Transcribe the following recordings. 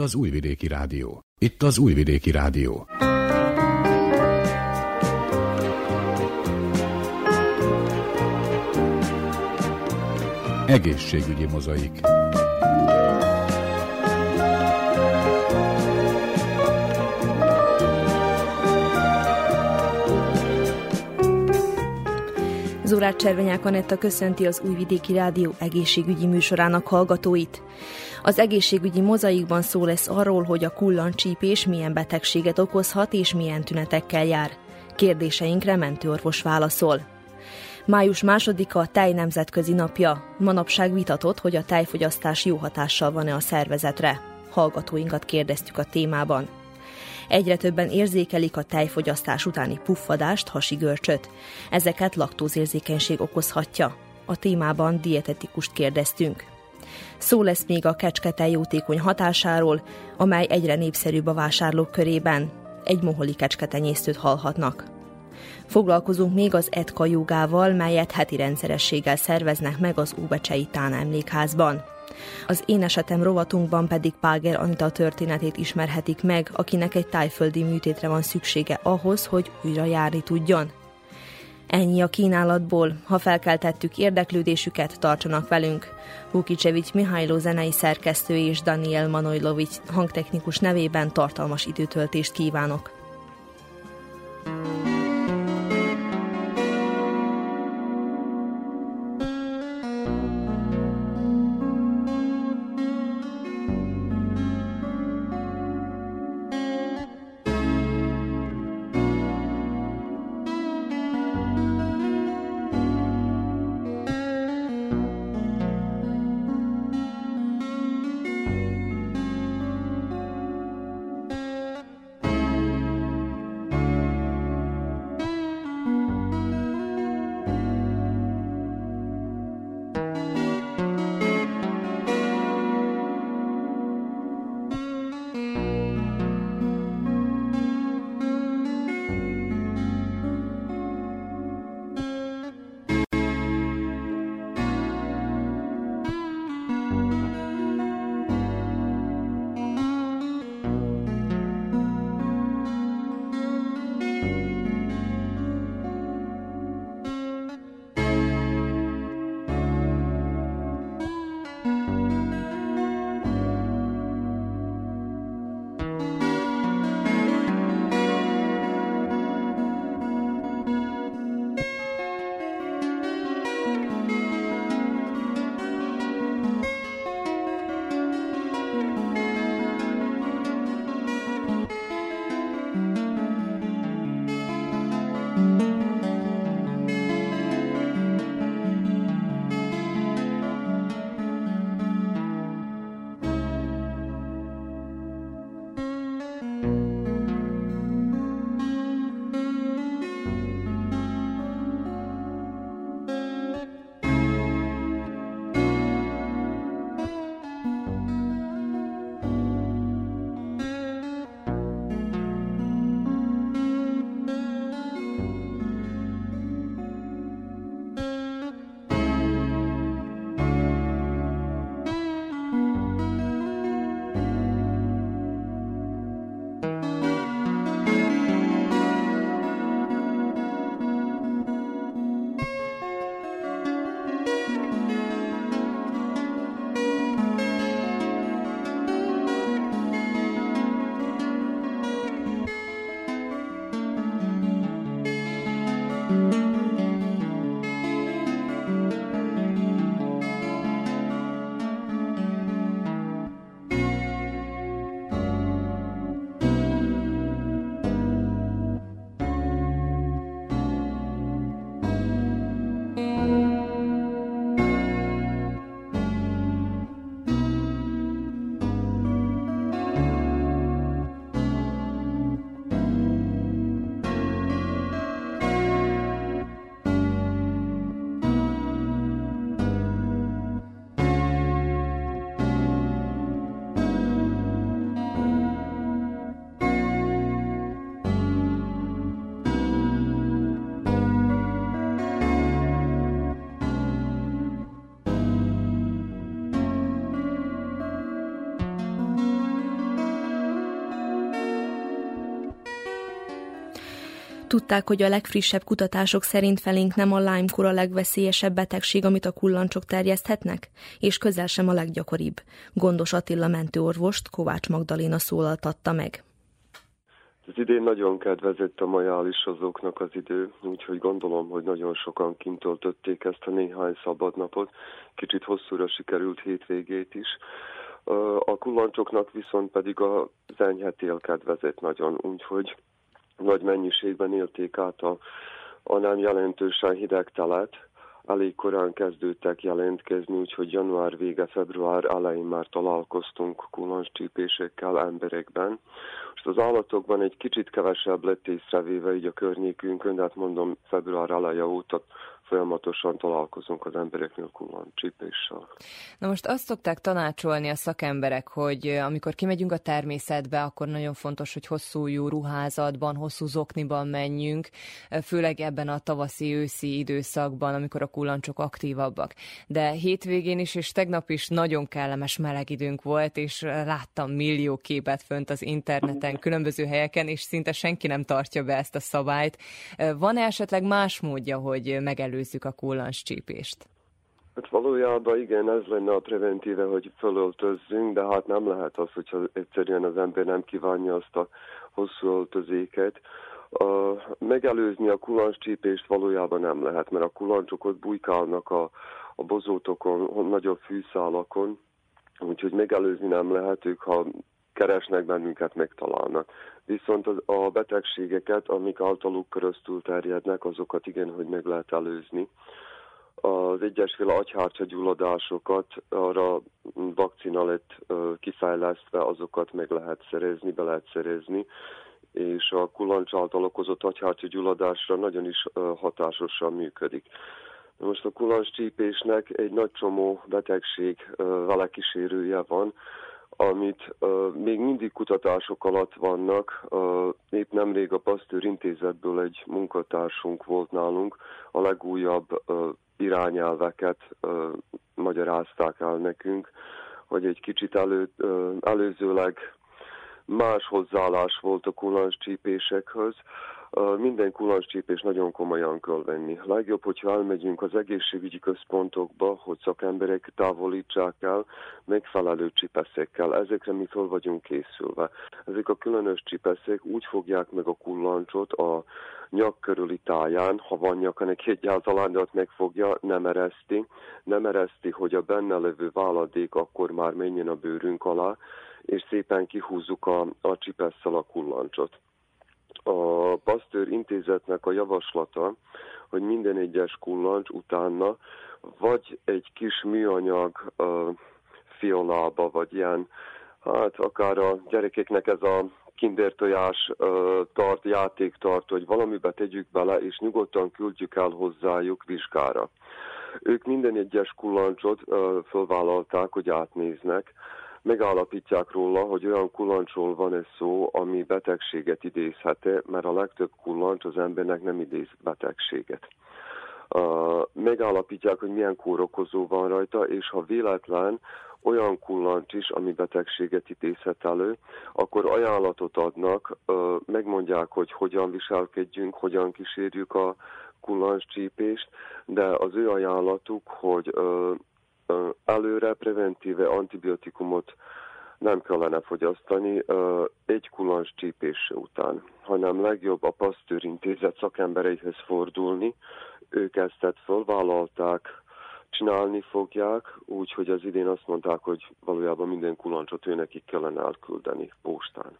Itt az Újvidéki Rádió. Itt az Újvidéki Rádió. Egészségügyi mozaik. Zurát Cservenyák Anetta köszönti az Újvidéki Rádió egészségügyi műsorának hallgatóit. Az egészségügyi mozaikban szó lesz arról, hogy a kullancsípés milyen betegséget okozhat és milyen tünetekkel jár. Kérdéseinkre mentőorvos válaszol. Május másodika a tej nemzetközi napja. Manapság vitatott, hogy a tejfogyasztás jó hatással van-e a szervezetre. Hallgatóinkat kérdeztük a témában. Egyre többen érzékelik a tejfogyasztás utáni puffadást, hasigörcsöt. Ezeket laktózérzékenység okozhatja. A témában dietetikust kérdeztünk. Szó lesz még a kecsketej jótékony hatásáról, amely egyre népszerűbb a vásárlók körében. Egy moholi kecsketenyésztőt hallhatnak. Foglalkozunk még az etka jogával, melyet heti rendszerességgel szerveznek meg az Óbecsei Tán emlékházban. Az Én esetem rovatunkban pedig Páger Anita történetét ismerhetik meg, akinek egy tájföldi műtétre van szüksége ahhoz, hogy újra járni tudjon. Ennyi a kínálatból. Ha felkeltettük érdeklődésüket, tartsanak velünk. Vukicevics Mihajló zenei szerkesztő és Daniel Manojlovics hangtechnikus nevében tartalmas időtöltést kívánok. thank you Tudták, hogy a legfrissebb kutatások szerint felénk nem a Lyme-kor a legveszélyesebb betegség, amit a kullancsok terjeszthetnek, és közel sem a leggyakoribb. Gondos Attila mentőorvost Kovács Magdaléna szólaltatta meg. Az idén nagyon kedvezett a majálisozóknak az idő, úgyhogy gondolom, hogy nagyon sokan kint töltötték ezt a néhány szabadnapot. Kicsit hosszúra sikerült hétvégét is. A kullancsoknak viszont pedig a enyhe kedvezett nagyon, úgyhogy nagy mennyiségben élték át a, a nem jelentősen hideg telet, elég korán kezdődtek jelentkezni, úgyhogy január vége, február elején már találkoztunk kullancscsípésekkel emberekben. Most az állatokban egy kicsit kevesebb lett észrevéve így a környékünkön, de hát mondom február eleje óta folyamatosan találkozunk az embereknél kullancsípéssel. Na most azt szokták tanácsolni a szakemberek, hogy amikor kimegyünk a természetbe, akkor nagyon fontos, hogy hosszú jó ruházatban, hosszú zokniban menjünk, főleg ebben a tavaszi-őszi időszakban, amikor a kullancsok aktívabbak. De hétvégén is és tegnap is nagyon kellemes meleg időnk volt, és láttam millió képet fönt az interneten, különböző helyeken, és szinte senki nem tartja be ezt a szabályt. Van-e esetleg más módja, hogy megelőzzük megelőzzük a kullans csípést? Hát valójában igen, ez lenne a preventíve, hogy fölöltözzünk, de hát nem lehet az, hogyha egyszerűen az ember nem kívánja azt a hosszú öltözéket. A, megelőzni a kulancscsípést valójában nem lehet, mert a kulancsok ott bujkálnak a, a bozótokon, nagyobb fűszálakon, úgyhogy megelőzni nem lehet, ők ha keresnek bennünket, megtalálnak. Viszont a betegségeket, amik általuk köröztül terjednek, azokat igen, hogy meg lehet előzni. Az egyesféle agyhártya gyulladásokat arra vakcina lett kifejlesztve, azokat meg lehet szerezni, be lehet szerezni, és a kulancs által okozott agyhártya gyulladásra nagyon is hatásosan működik. Most a kulancscsípésnek egy nagy csomó betegség vele kísérője van, amit uh, még mindig kutatások alatt vannak. Uh, épp nemrég a Pasteur Intézetből egy munkatársunk volt nálunk, a legújabb uh, irányelveket uh, magyarázták el nekünk, hogy egy kicsit elő, uh, előzőleg más hozzáállás volt a kulancscsípésekhöz. Minden kulancscsípés nagyon komolyan kell venni. Legjobb, hogyha elmegyünk az egészségügyi központokba, hogy szakemberek távolítsák el megfelelő csipeszekkel. Ezekre mi fel vagyunk készülve. Ezek a különös csipeszek úgy fogják meg a kullancsot a nyak körüli táján, ha van nyak, neki egyáltalán, de ott megfogja, nem ereszti. Nem ereszti, hogy a benne levő váladék akkor már menjen a bőrünk alá, és szépen kihúzzuk a, a csipesszel a kullancsot. A Pasteur intézetnek a javaslata, hogy minden egyes kullancs utána vagy egy kis műanyag uh, fiolába, vagy ilyen, hát akár a gyerekeknek ez a kindertojás uh, tart, játék tart, hogy valamibe tegyük bele, és nyugodtan küldjük el hozzájuk vizsgára. Ők minden egyes kullancsot uh, fölvállalták, hogy átnéznek, megállapítják róla, hogy olyan kullancsról van ez szó, ami betegséget idézhet mert a legtöbb kullancs az embernek nem idéz betegséget. Uh, megállapítják, hogy milyen kórokozó van rajta, és ha véletlen olyan kullancs is, ami betegséget idézhet elő, akkor ajánlatot adnak, uh, megmondják, hogy hogyan viselkedjünk, hogyan kísérjük a kullancscsípést, de az ő ajánlatuk, hogy uh, előre preventíve antibiotikumot nem kellene fogyasztani egy kulans csípése után, hanem legjobb a Pasteur intézet szakembereihez fordulni. Ők ezt fölvállalták, csinálni fogják, úgyhogy az idén azt mondták, hogy valójában minden kulancsot ő nekik kellene elküldeni postán.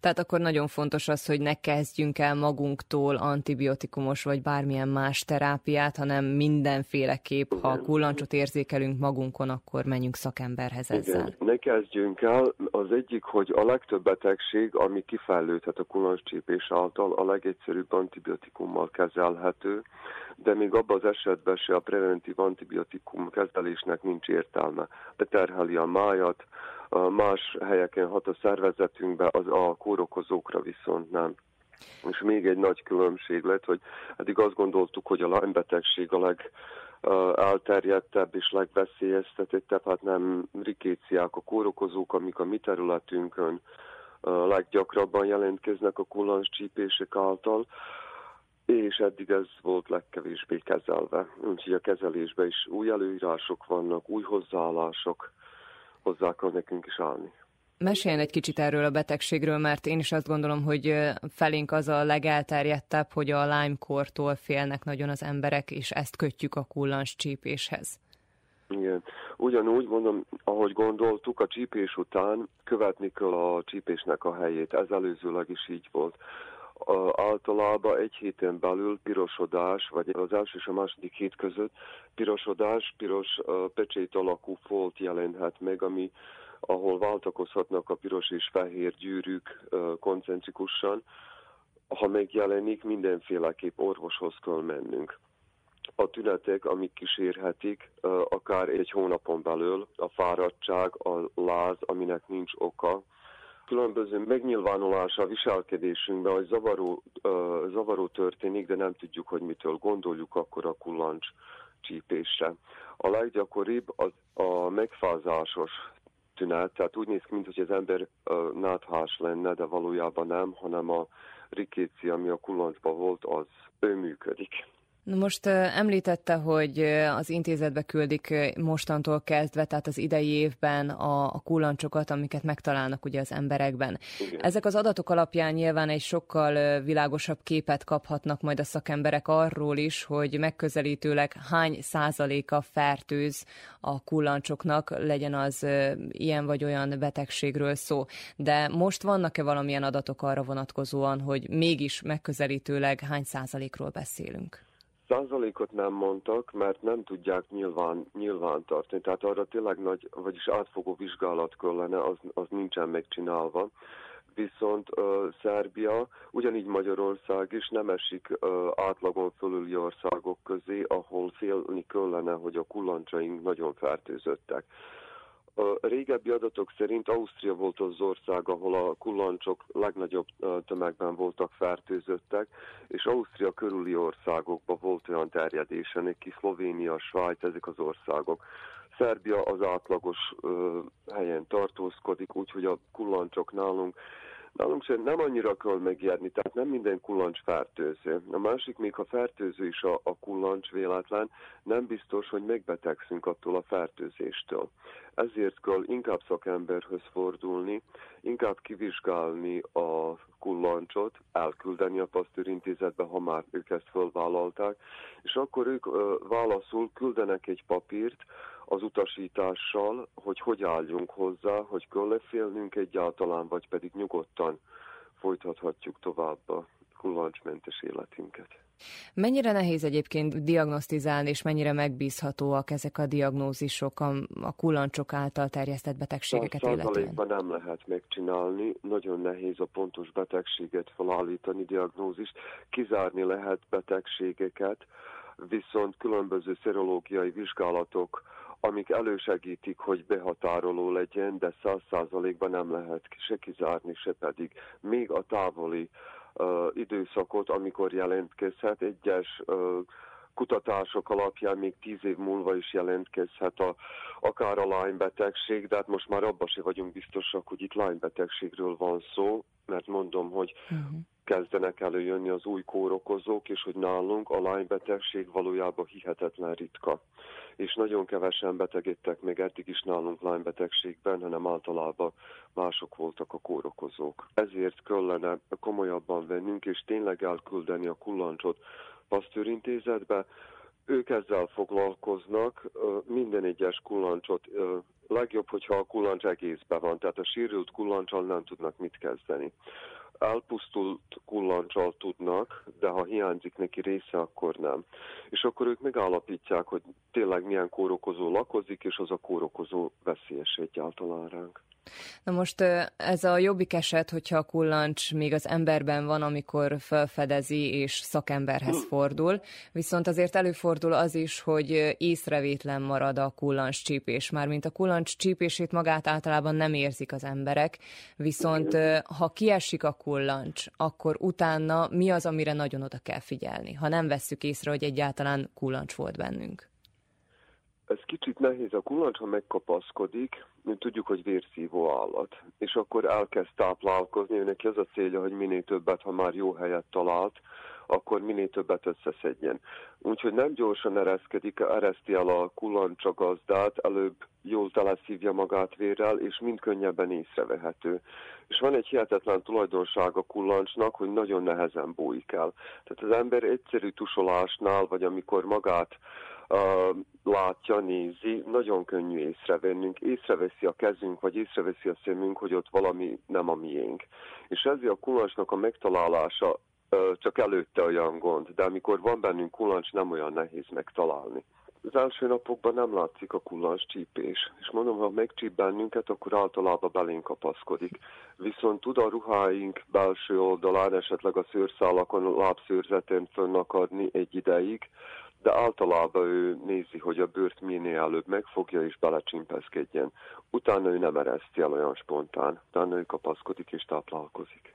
Tehát akkor nagyon fontos az, hogy ne kezdjünk el magunktól antibiotikumos vagy bármilyen más terápiát, hanem mindenféleképp, ha a kullancsot érzékelünk magunkon, akkor menjünk szakemberhez ezzel. Igen. Ne kezdjünk el. Az egyik, hogy a legtöbb betegség, ami kifejlődhet a kullancscsípés által, a legegyszerűbb antibiotikummal kezelhető, de még abban az esetben se a preventív antibiotikum kezelésnek nincs értelme. Beterheli a májat, más helyeken hat a szervezetünkbe, az a kórokozókra viszont nem. És még egy nagy különbség lett, hogy eddig azt gondoltuk, hogy a Lyme betegség a leg elterjedtebb és legveszélyeztetettebb, hát nem rikéciák, a kórokozók, amik a mi területünkön leggyakrabban jelentkeznek a kullancscsípések által. és eddig ez volt legkevésbé kezelve. Úgyhogy a kezelésben is új előírások vannak, új hozzáállások, hozzá kell nekünk is állni. Meséljen egy kicsit erről a betegségről, mert én is azt gondolom, hogy felénk az a legelterjedtebb, hogy a Lyme-kortól félnek nagyon az emberek, és ezt kötjük a kullans csípéshez. Igen. Ugyanúgy mondom, ahogy gondoltuk, a csípés után követni kell a csípésnek a helyét. Ez előzőleg is így volt. Általában egy héten belül pirosodás, vagy az első és a második hét között pirosodás, piros pecsét alakú folt jelenhet meg, ami ahol váltakozhatnak a piros és fehér gyűrűk koncentrikusan. Ha megjelenik, mindenféleképp orvoshoz kell mennünk a tünetek, amik kísérhetik, akár egy hónapon belül, a fáradtság, a láz, aminek nincs oka, különböző megnyilvánulása a viselkedésünkben, hogy zavaró, zavaró történik, de nem tudjuk, hogy mitől gondoljuk akkor a kullancs csípésre. A leggyakoribb az a megfázásos tünet, tehát úgy néz ki, mintha az ember náthás lenne, de valójában nem, hanem a rikéci, ami a kullancsban volt, az ő működik. Na most említette, hogy az intézetbe küldik mostantól kezdve, tehát az idei évben a, a kullancsokat, amiket megtalálnak ugye az emberekben. Igen. Ezek az adatok alapján nyilván egy sokkal világosabb képet kaphatnak majd a szakemberek arról is, hogy megközelítőleg hány százaléka fertőz a kullancsoknak, legyen az ilyen vagy olyan betegségről szó. De most vannak-e valamilyen adatok arra vonatkozóan, hogy mégis megközelítőleg hány százalékról beszélünk? Százalékot nem mondtak, mert nem tudják nyilván, nyilván tartani. Tehát arra tényleg nagy, vagyis átfogó vizsgálat kellene, az, az nincsen megcsinálva. Viszont uh, Szerbia, ugyanígy Magyarország is nem esik uh, átlagon fölüli országok közé, ahol félni kellene, hogy a kullancsaink nagyon fertőzöttek. A régebbi adatok szerint Ausztria volt az ország, ahol a kullancsok legnagyobb tömegben voltak fertőzöttek, és Ausztria körüli országokban volt olyan terjedése, neki Szlovénia, Svájc, ezek az országok. Szerbia az átlagos ö, helyen tartózkodik, úgyhogy a kullancsok nálunk Nálunk sem nem annyira kell megjárni, tehát nem minden kullancs fertőző. A másik, még ha fertőző is a, a kullancs véletlen, nem biztos, hogy megbetegszünk attól a fertőzéstől. Ezért kell inkább szakemberhöz fordulni, inkább kivizsgálni a kullancsot, elküldeni a Pasteur intézetbe, ha már ők ezt fölvállalták, és akkor ők ö, válaszul küldenek egy papírt, az utasítással, hogy hogy álljunk hozzá, hogy kell félnünk egyáltalán, vagy pedig nyugodtan folytathatjuk tovább a kullancsmentes életünket. Mennyire nehéz egyébként diagnosztizálni, és mennyire megbízhatóak ezek a diagnózisok a, a kullancsok által terjesztett betegségeket illetően? nem lehet megcsinálni, nagyon nehéz a pontos betegséget felállítani, diagnózist, kizárni lehet betegségeket, viszont különböző szerológiai vizsgálatok amik elősegítik, hogy behatároló legyen, de száz százalékban nem lehet se kizárni, se pedig még a távoli uh, időszakot, amikor jelentkezhet egyes uh, kutatások alapján még tíz év múlva is jelentkezhet a, akár a Lyme betegség, de hát most már abban se vagyunk biztosak, hogy itt Lyme betegségről van szó, mert mondom, hogy uh-huh. Kezdenek előjönni az új kórokozók, és hogy nálunk a Lyme valójában hihetetlen ritka. És nagyon kevesen betegedtek még eddig is nálunk lánybetegségben, hanem általában mások voltak a kórokozók. Ezért kellene komolyabban vennünk, és tényleg elküldeni a kullancsot Pasteur intézetbe, ők ezzel foglalkoznak, minden egyes kullancsot legjobb, hogyha a kullancs egészben van, tehát a sérült kullancsal nem tudnak mit kezdeni elpusztult kullancsal tudnak, de ha hiányzik neki része, akkor nem. És akkor ők megállapítják, hogy tényleg milyen kórokozó lakozik, és az a kórokozó veszélyes egyáltalán ránk. Na most ez a jobbik eset, hogyha a kullancs még az emberben van, amikor felfedezi és szakemberhez hm. fordul, viszont azért előfordul az is, hogy észrevétlen marad a kullancs csípés, mármint a kullancs csípését magát általában nem érzik az emberek, viszont ha kiesik a kullancs, akkor utána mi az, amire nagyon oda kell figyelni, ha nem vesszük észre, hogy egyáltalán kullancs volt bennünk? Ez kicsit nehéz. A kullancs, ha megkapaszkodik, tudjuk, hogy vérszívó állat, és akkor elkezd táplálkozni, neki az a célja, hogy minél többet, ha már jó helyet talált, akkor minél többet összeszedjen. Úgyhogy nem gyorsan ereszkedik, ereszti el a kullancsa gazdát, előbb jól teleszívja magát vérrel, és mind könnyebben észrevehető. És van egy hihetetlen tulajdonság a kullancsnak, hogy nagyon nehezen bújik el. Tehát az ember egyszerű tusolásnál, vagy amikor magát uh, látja, nézi, nagyon könnyű észrevennünk. Észreveszi a kezünk, vagy észreveszi a szemünk, hogy ott valami nem a miénk. És ezért a kullancsnak a megtalálása csak előtte olyan gond, de amikor van bennünk kullancs, nem olyan nehéz megtalálni. Az első napokban nem látszik a kullancs csípés, és mondom, ha megcsíp bennünket, akkor általában belénk kapaszkodik. Viszont tud a ruháink belső oldalán, esetleg a szőrszálakon, lábszőrzeten fönnakadni egy ideig, de általában ő nézi, hogy a bőrt minél előbb megfogja és belecsimpeszkedjen. Utána ő nem ereszti el olyan spontán, utána ő kapaszkodik és táplálkozik.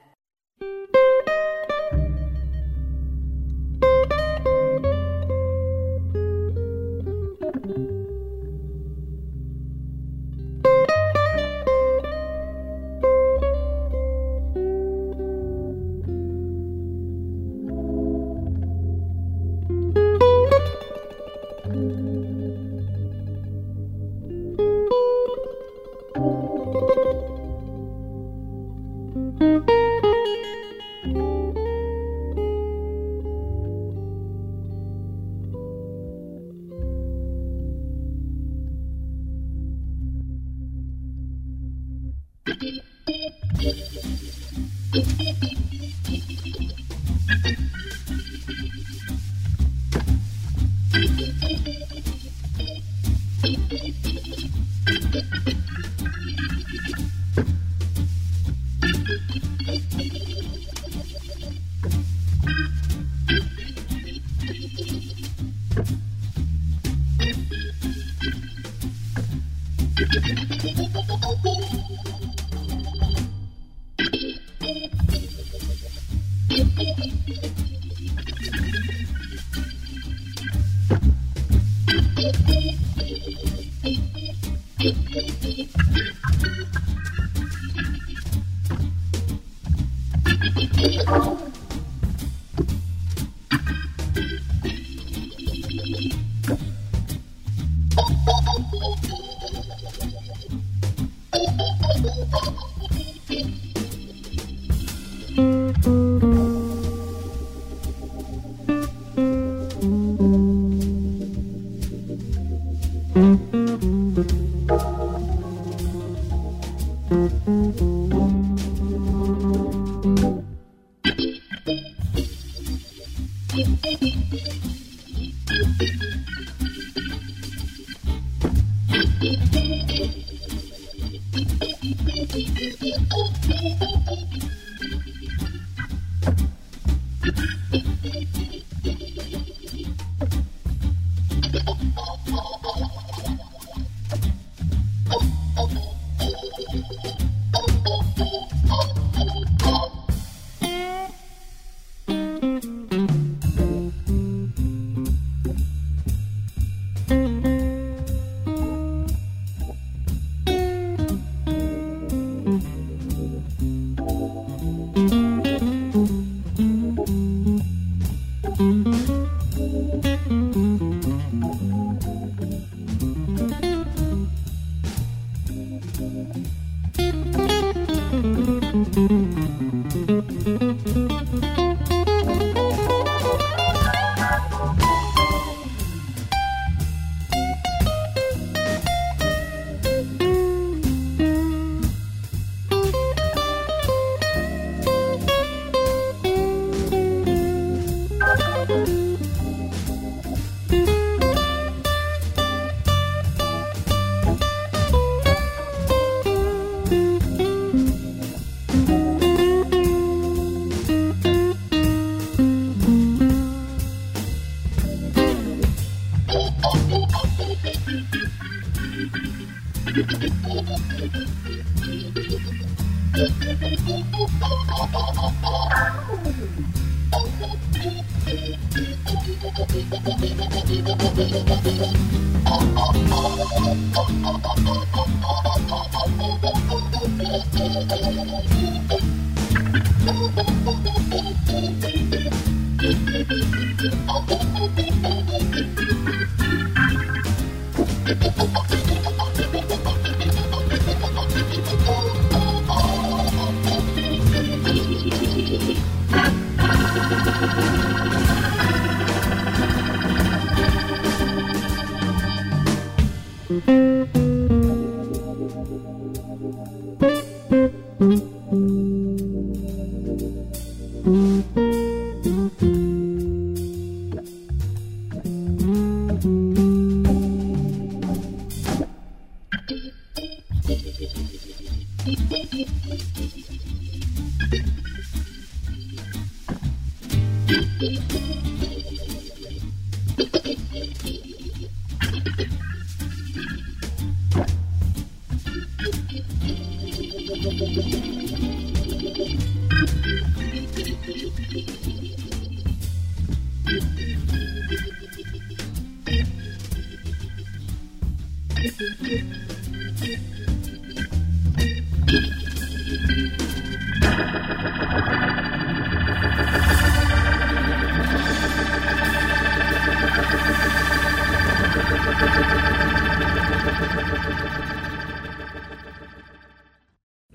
Música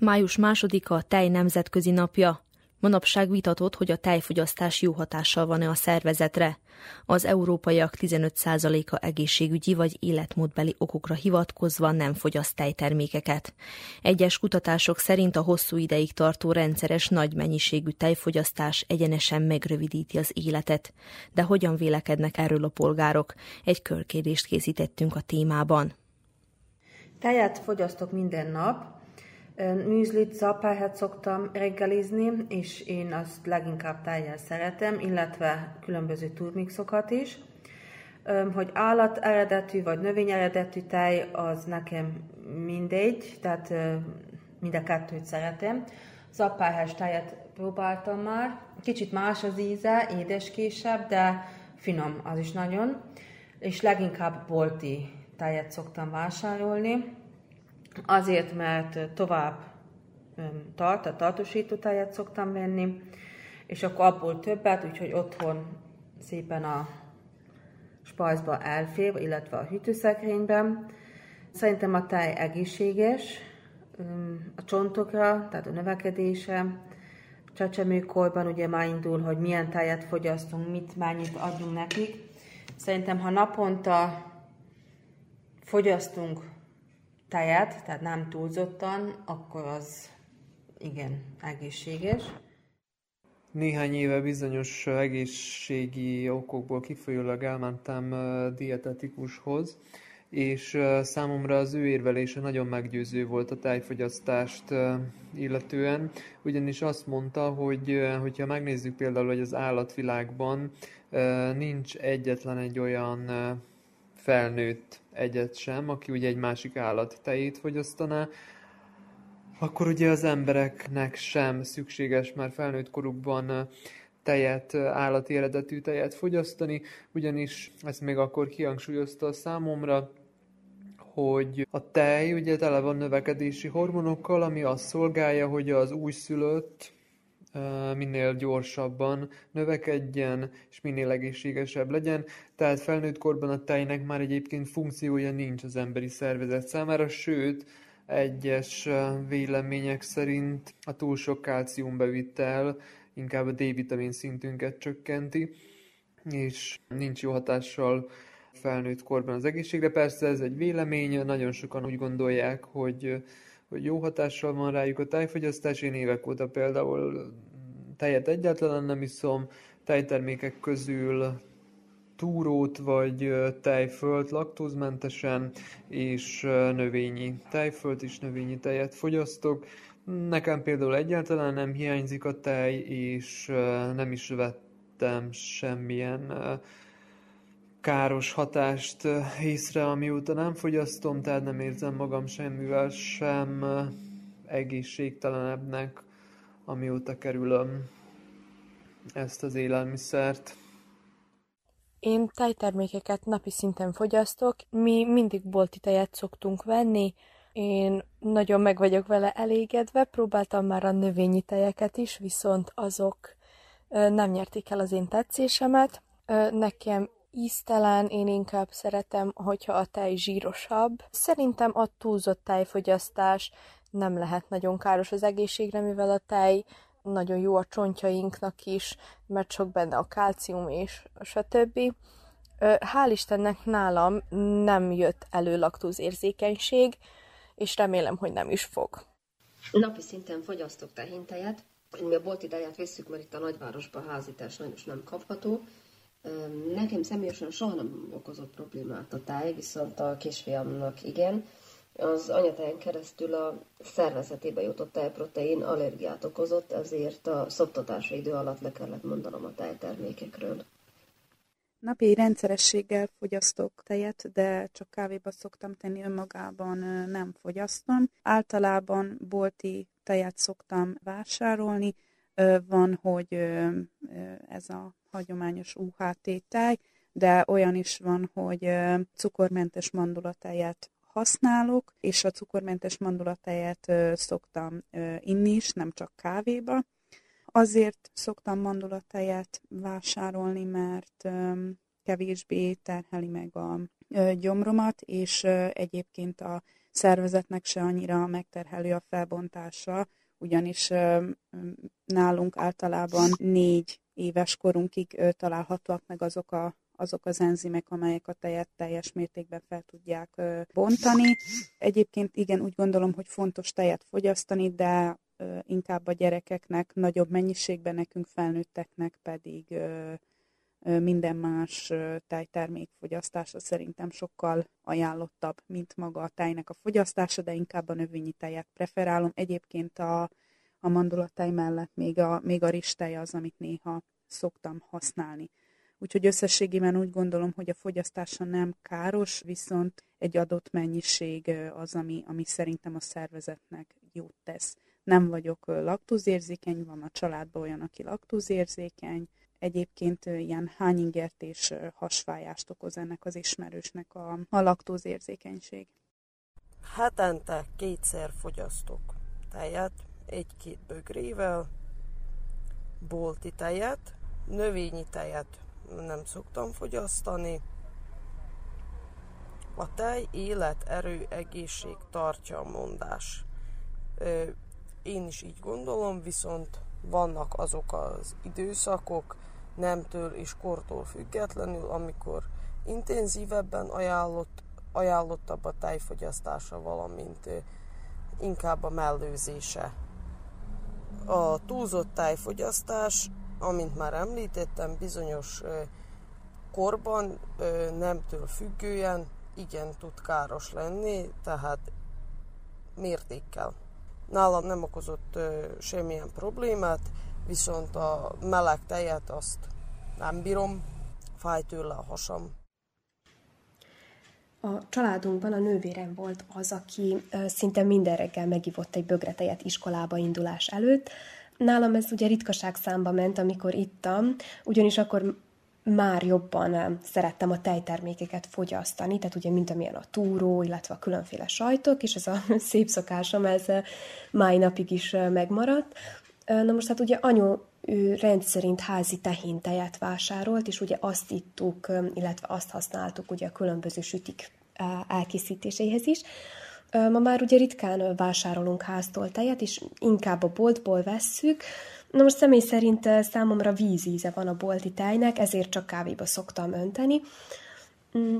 Május másodika a tej nemzetközi napja. Manapság vitatott, hogy a tejfogyasztás jó hatással van-e a szervezetre. Az európaiak 15%-a egészségügyi vagy életmódbeli okokra hivatkozva nem fogyaszt tejtermékeket. Egyes kutatások szerint a hosszú ideig tartó rendszeres nagy mennyiségű tejfogyasztás egyenesen megrövidíti az életet. De hogyan vélekednek erről a polgárok? Egy körkérdést készítettünk a témában. Tejet fogyasztok minden nap, Műzlit, zappáját szoktam reggelizni, és én azt leginkább tájjel szeretem, illetve különböző turmixokat is. Hogy állat eredetű vagy növény eredetű tej, az nekem mindegy, tehát mind a kettőt szeretem. Zappályás tejet próbáltam már, kicsit más az íze, édeskésebb, de finom az is nagyon, és leginkább bolti tejet szoktam vásárolni Azért, mert tovább tart, a tartósító táját szoktam venni, és akkor abból többet, úgyhogy otthon szépen a spajzba elfér, illetve a hűtőszekrényben. Szerintem a táj egészséges, a csontokra, tehát a növekedése. Csecsemőkorban ugye már indul, hogy milyen tájat fogyasztunk, mit, mennyit adjunk nekik. Szerintem, ha naponta fogyasztunk tejet, tehát nem túlzottan, akkor az igen egészséges. Néhány éve bizonyos egészségi okokból kifolyólag elmentem dietetikushoz, és számomra az ő érvelése nagyon meggyőző volt a tájfogyasztást illetően, ugyanis azt mondta, hogy hogyha megnézzük például, hogy az állatvilágban nincs egyetlen egy olyan felnőtt egyet sem, aki ugye egy másik állat tejét fogyasztaná, akkor ugye az embereknek sem szükséges már felnőtt korukban tejet, állati eredetű tejet fogyasztani, ugyanis ezt még akkor kihangsúlyozta a számomra, hogy a tej ugye tele van növekedési hormonokkal, ami azt szolgálja, hogy az újszülött minél gyorsabban növekedjen, és minél egészségesebb legyen. Tehát felnőtt korban a tejnek már egyébként funkciója nincs az emberi szervezet számára, sőt, egyes vélemények szerint a túl sok kálciumbevitel inkább a D-vitamin szintünket csökkenti, és nincs jó hatással felnőtt korban az egészségre. Persze ez egy vélemény, nagyon sokan úgy gondolják, hogy hogy jó hatással van rájuk a tájfogyasztás. Én évek óta például tejet egyáltalán nem iszom, tejtermékek közül túrót vagy tejfölt laktózmentesen, és növényi tejfölt és növényi tejet fogyasztok. Nekem például egyáltalán nem hiányzik a tej, és nem is vettem semmilyen káros hatást észre, amióta nem fogyasztom, tehát nem érzem magam semmivel sem egészségtelenebbnek, amióta kerülöm ezt az élelmiszert. Én tejtermékeket napi szinten fogyasztok, mi mindig bolti tejet szoktunk venni, én nagyon meg vagyok vele elégedve, próbáltam már a növényi tejeket is, viszont azok nem nyerték el az én tetszésemet. Nekem íztelen, én inkább szeretem, hogyha a tej zsírosabb. Szerintem a túlzott tejfogyasztás nem lehet nagyon káros az egészségre, mivel a tej nagyon jó a csontjainknak is, mert sok benne a kálcium és stb. Hál' Istennek nálam nem jött elő laktózérzékenység, és remélem, hogy nem is fog. Napi szinten fogyasztok tehintejet. Mi a bolt ideját visszük, mert itt a nagyvárosban házítás sajnos nem kapható. Nekem személyesen soha nem okozott problémát a táj, viszont a kisfiamnak igen. Az anyatáján keresztül a szervezetébe jutott tejprotein allergiát okozott, ezért a szoptatási idő alatt le kellett mondanom a tejtermékekről. Napi rendszerességgel fogyasztok tejet, de csak kávéba szoktam tenni, önmagában nem fogyasztom. Általában bolti tejet szoktam vásárolni, van, hogy ez a hagyományos UHT tej, de olyan is van, hogy cukormentes mandulatejet használok, és a cukormentes mandulatejet szoktam inni is, nem csak kávéba. Azért szoktam mandulatejet vásárolni, mert kevésbé terheli meg a gyomromat, és egyébként a szervezetnek se annyira megterhelő a felbontása, ugyanis nálunk általában négy éves korunkig találhatóak meg azok a azok az enzimek, amelyek a tejet teljes mértékben fel tudják bontani. Egyébként igen, úgy gondolom, hogy fontos tejet fogyasztani, de inkább a gyerekeknek nagyobb mennyiségben, nekünk felnőtteknek pedig minden más tejtermék fogyasztása szerintem sokkal ajánlottabb, mint maga a tejnek a fogyasztása, de inkább a növényi tejet preferálom. Egyébként a, a mandulatej mellett még a, még a ristej az, amit néha szoktam használni. Úgyhogy összességében úgy gondolom, hogy a fogyasztása nem káros, viszont egy adott mennyiség az, ami, ami szerintem a szervezetnek jót tesz. Nem vagyok laktózérzékeny, van a családban olyan, aki laktózérzékeny, Egyébként ilyen hányingert és hasfájást okoz ennek az ismerősnek a, a laktózérzékenység. Hetente kétszer fogyasztok tejet, egy-két bögrével, bolti tejet, növényi tejet nem szoktam fogyasztani. A tej, élet, erő, egészség tartja a mondás. Én is így gondolom, viszont vannak azok az időszakok, nemtől és kortól függetlenül, amikor intenzívebben ajánlott, ajánlottabb a tejfogyasztása, valamint inkább a mellőzése. A túlzott tejfogyasztás, amint már említettem, bizonyos korban nemtől függően igen tud káros lenni, tehát mértékkel. Nálam nem okozott semmilyen problémát, viszont a meleg tejet azt nem bírom, fáj tőle a hasam. A családunkban a nővérem volt az, aki szinte minden reggel megivott egy bögretejet iskolába indulás előtt. Nálam ez ugye ritkaság számba ment, amikor ittam, ugyanis akkor már jobban szerettem a tejtermékeket fogyasztani, tehát ugye mint amilyen a túró, illetve a különféle sajtok, és ez a szép szokásom, ez mai napig is megmaradt. Na most hát ugye anyu ő rendszerint házi tehintejet vásárolt, és ugye azt ittuk, illetve azt használtuk ugye a különböző sütik elkészítéséhez is. Ma már ugye ritkán vásárolunk háztól tejet, és inkább a boltból vesszük. Na most személy szerint számomra vízíze van a bolti tejnek, ezért csak kávéba szoktam önteni. Mm,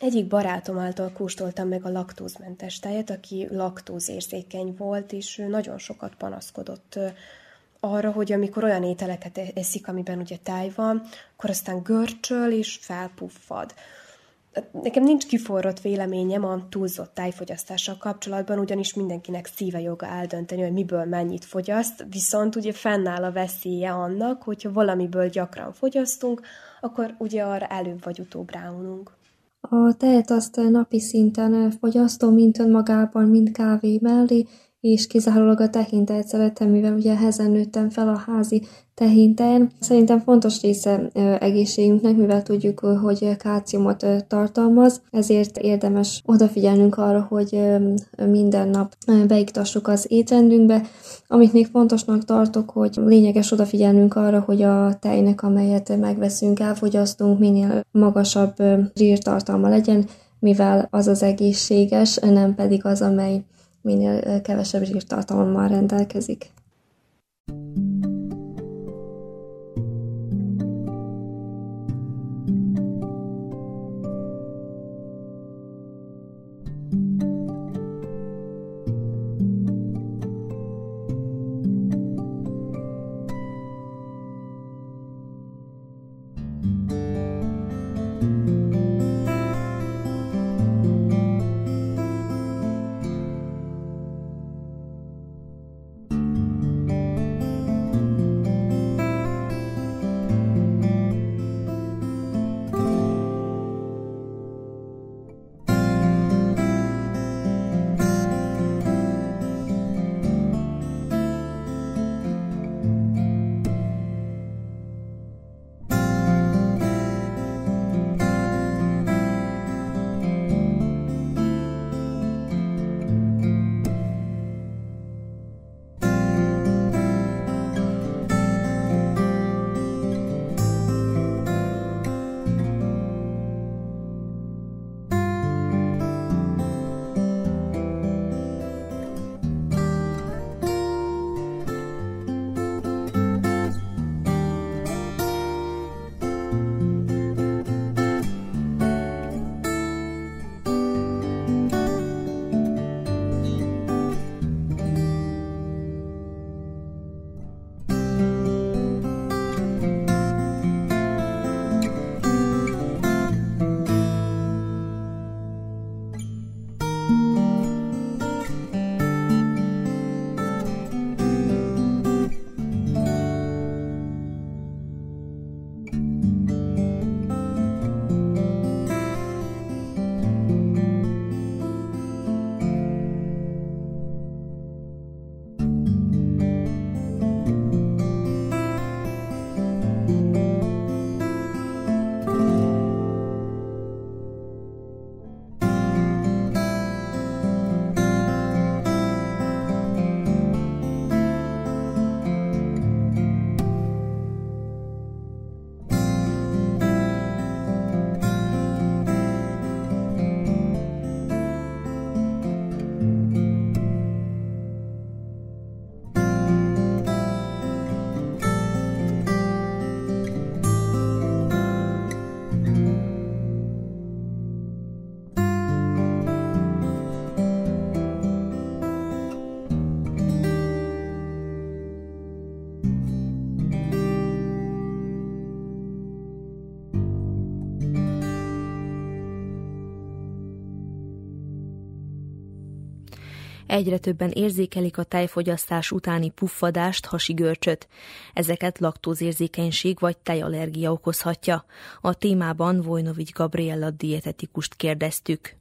egyik barátom által kóstoltam meg a laktózmentes tejet, aki laktózérzékeny volt, és ő nagyon sokat panaszkodott arra, hogy amikor olyan ételeket e- eszik, amiben ugye tej van, akkor aztán görcsöl és felpuffad. Nekem nincs kiforrott véleményem a túlzott tájfogyasztással kapcsolatban, ugyanis mindenkinek szíve joga eldönteni, hogy miből mennyit fogyaszt, viszont ugye fennáll a veszélye annak, hogyha valamiből gyakran fogyasztunk, akkor ugye arra előbb vagy utóbb ráununk. A tejet azt napi szinten fogyasztom, mint önmagában, mint kávé mellé, és kizárólag a tehintet szeretem, mivel ugye ezen nőttem fel a házi tehinten. Szerintem fontos része egészségünknek, mivel tudjuk, hogy kálciumot tartalmaz, ezért érdemes odafigyelnünk arra, hogy minden nap beiktassuk az étrendünkbe. Amit még fontosnak tartok, hogy lényeges odafigyelnünk arra, hogy a tejnek, amelyet megveszünk, elfogyasztunk, minél magasabb zsírtartalma legyen, mivel az az egészséges, nem pedig az, amely minél kevesebb zsírtartalommal rendelkezik. Egyre többen érzékelik a tejfogyasztás utáni puffadást, hasigörcsöt. Ezeket laktózérzékenység vagy tejallergia okozhatja. A témában Vojnovics Gabriella dietetikust kérdeztük.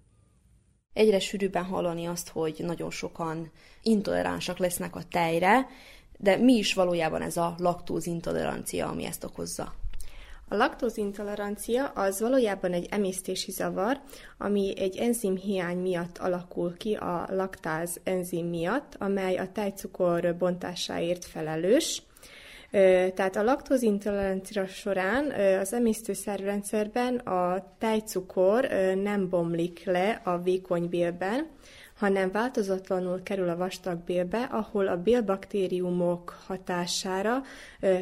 Egyre sűrűbben hallani azt, hogy nagyon sokan intoleránsak lesznek a tejre, de mi is valójában ez a laktózintolerancia, ami ezt okozza? A laktózintolerancia az valójában egy emésztési zavar, ami egy enzim hiány miatt alakul ki a laktáz enzim miatt, amely a tejcukor bontásáért felelős. Tehát a laktózintolerancia során az emésztőszervrendszerben a tejcukor nem bomlik le a vékony bélben, hanem változatlanul kerül a vastagbélbe, ahol a bélbaktériumok hatására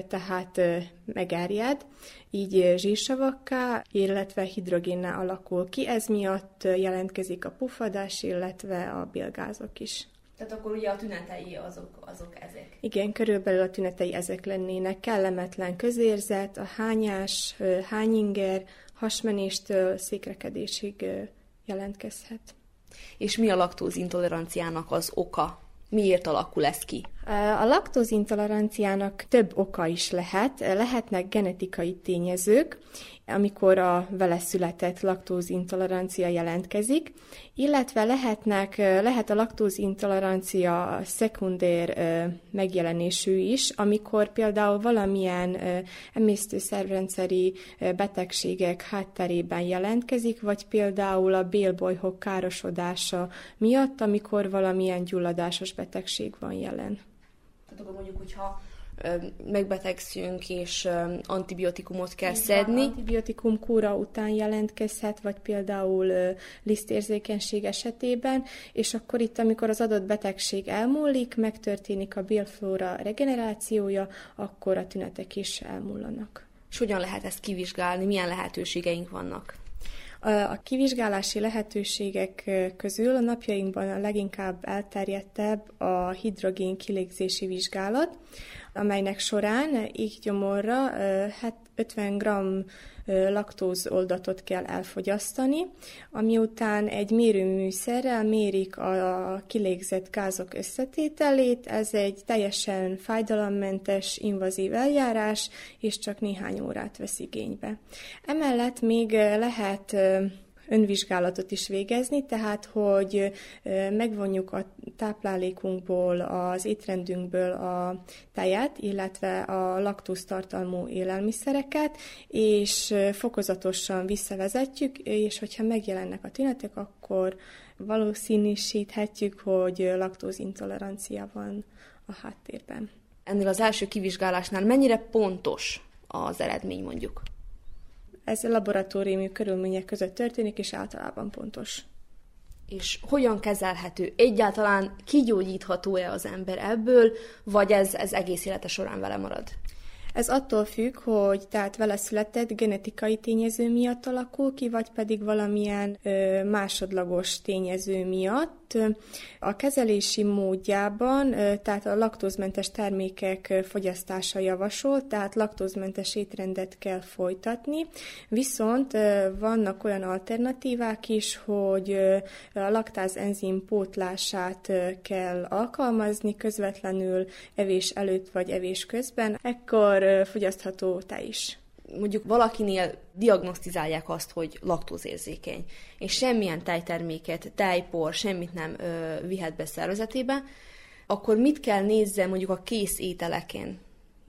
tehát megerjed, így zsírsavakká, illetve hidrogénnel alakul ki. Ez miatt jelentkezik a puffadás, illetve a bélgázok is. Tehát akkor ugye a tünetei azok, azok ezek. Igen, körülbelül a tünetei ezek lennének. Kellemetlen közérzet, a hányás, hányinger, hasmenéstől székrekedésig jelentkezhet. És mi a laktózintoleranciának az oka? Miért alakul ez ki? A laktózintoleranciának több oka is lehet. Lehetnek genetikai tényezők, amikor a vele született laktózintolerancia jelentkezik, illetve lehetnek, lehet a laktózintolerancia szekundér megjelenésű is, amikor például valamilyen emésztőszervrendszeri betegségek hátterében jelentkezik, vagy például a bélbolyhok károsodása miatt, amikor valamilyen gyulladásos betegség van jelen. Akkor mondjuk, hogyha megbetegszünk, és antibiotikumot kell Így szedni. Antibiotikum kúra után jelentkezhet, vagy például lisztérzékenység esetében, és akkor itt, amikor az adott betegség elmúlik, megtörténik a bélflóra regenerációja, akkor a tünetek is elmúlanak. És hogyan lehet ezt kivizsgálni, milyen lehetőségeink vannak? A kivizsgálási lehetőségek közül a napjainkban a leginkább elterjedtebb a hidrogén kilégzési vizsgálat, amelynek során így gyomorra hát 50 g laktóz oldatot kell elfogyasztani, ami után egy mérőműszerrel mérik a kilégzett gázok összetételét. Ez egy teljesen fájdalommentes, invazív eljárás, és csak néhány órát vesz igénybe. Emellett még lehet önvizsgálatot is végezni, tehát hogy megvonjuk a táplálékunkból, az étrendünkből a tejet, illetve a laktóztartalmú élelmiszereket, és fokozatosan visszavezetjük, és hogyha megjelennek a tünetek, akkor valószínűsíthetjük, hogy laktózintolerancia van a háttérben. Ennél az első kivizsgálásnál mennyire pontos az eredmény mondjuk? Ez a laboratóriumi körülmények között történik, és általában pontos. És hogyan kezelhető? Egyáltalán kigyógyítható-e az ember ebből, vagy ez, ez egész élete során vele marad? Ez attól függ, hogy tehát vele született genetikai tényező miatt alakul ki, vagy pedig valamilyen ö, másodlagos tényező miatt. A kezelési módjában, tehát a laktózmentes termékek fogyasztása javasolt, tehát laktózmentes étrendet kell folytatni, viszont vannak olyan alternatívák is, hogy a laktáz enzim pótlását kell alkalmazni közvetlenül evés előtt vagy evés közben. Ekkor fogyasztható te is. Mondjuk valakinél diagnosztizálják azt, hogy laktózérzékeny, és semmilyen tejterméket, tejpor, semmit nem ö, vihet be szervezetébe, akkor mit kell nézze mondjuk a kész ételeken?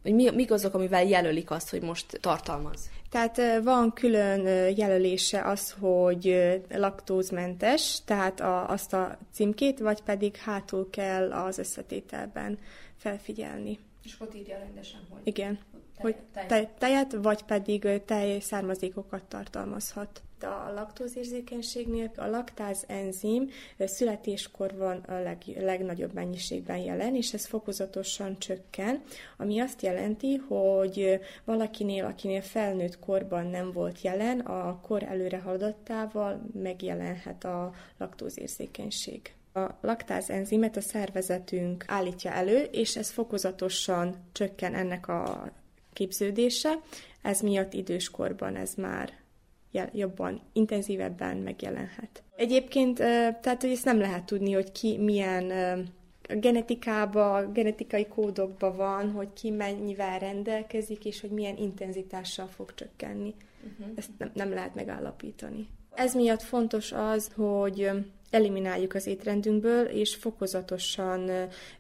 Hogy mi, mik azok, amivel jelölik azt, hogy most tartalmaz? Tehát van külön jelölése az, hogy laktózmentes, tehát a, azt a címkét, vagy pedig hátul kell az összetételben felfigyelni. És ott írja rendesen, hogy... Igen hogy tej, tejet, vagy pedig tej származékokat tartalmazhat. A laktózérzékenységnél a laktáz enzim születéskor van a leg, legnagyobb mennyiségben jelen, és ez fokozatosan csökken, ami azt jelenti, hogy valakinél, akinél felnőtt korban nem volt jelen, a kor előre haladottával megjelenhet a laktózérzékenység. A laktáz enzimet a szervezetünk állítja elő, és ez fokozatosan csökken ennek a képződése, ez miatt időskorban ez már jobban, intenzívebben megjelenhet. Egyébként, tehát hogy ezt nem lehet tudni, hogy ki milyen genetikába, genetikai kódokba van, hogy ki mennyivel rendelkezik, és hogy milyen intenzitással fog csökkenni. Uh-huh. Ezt nem, nem lehet megállapítani. Ez miatt fontos az, hogy elimináljuk az étrendünkből, és fokozatosan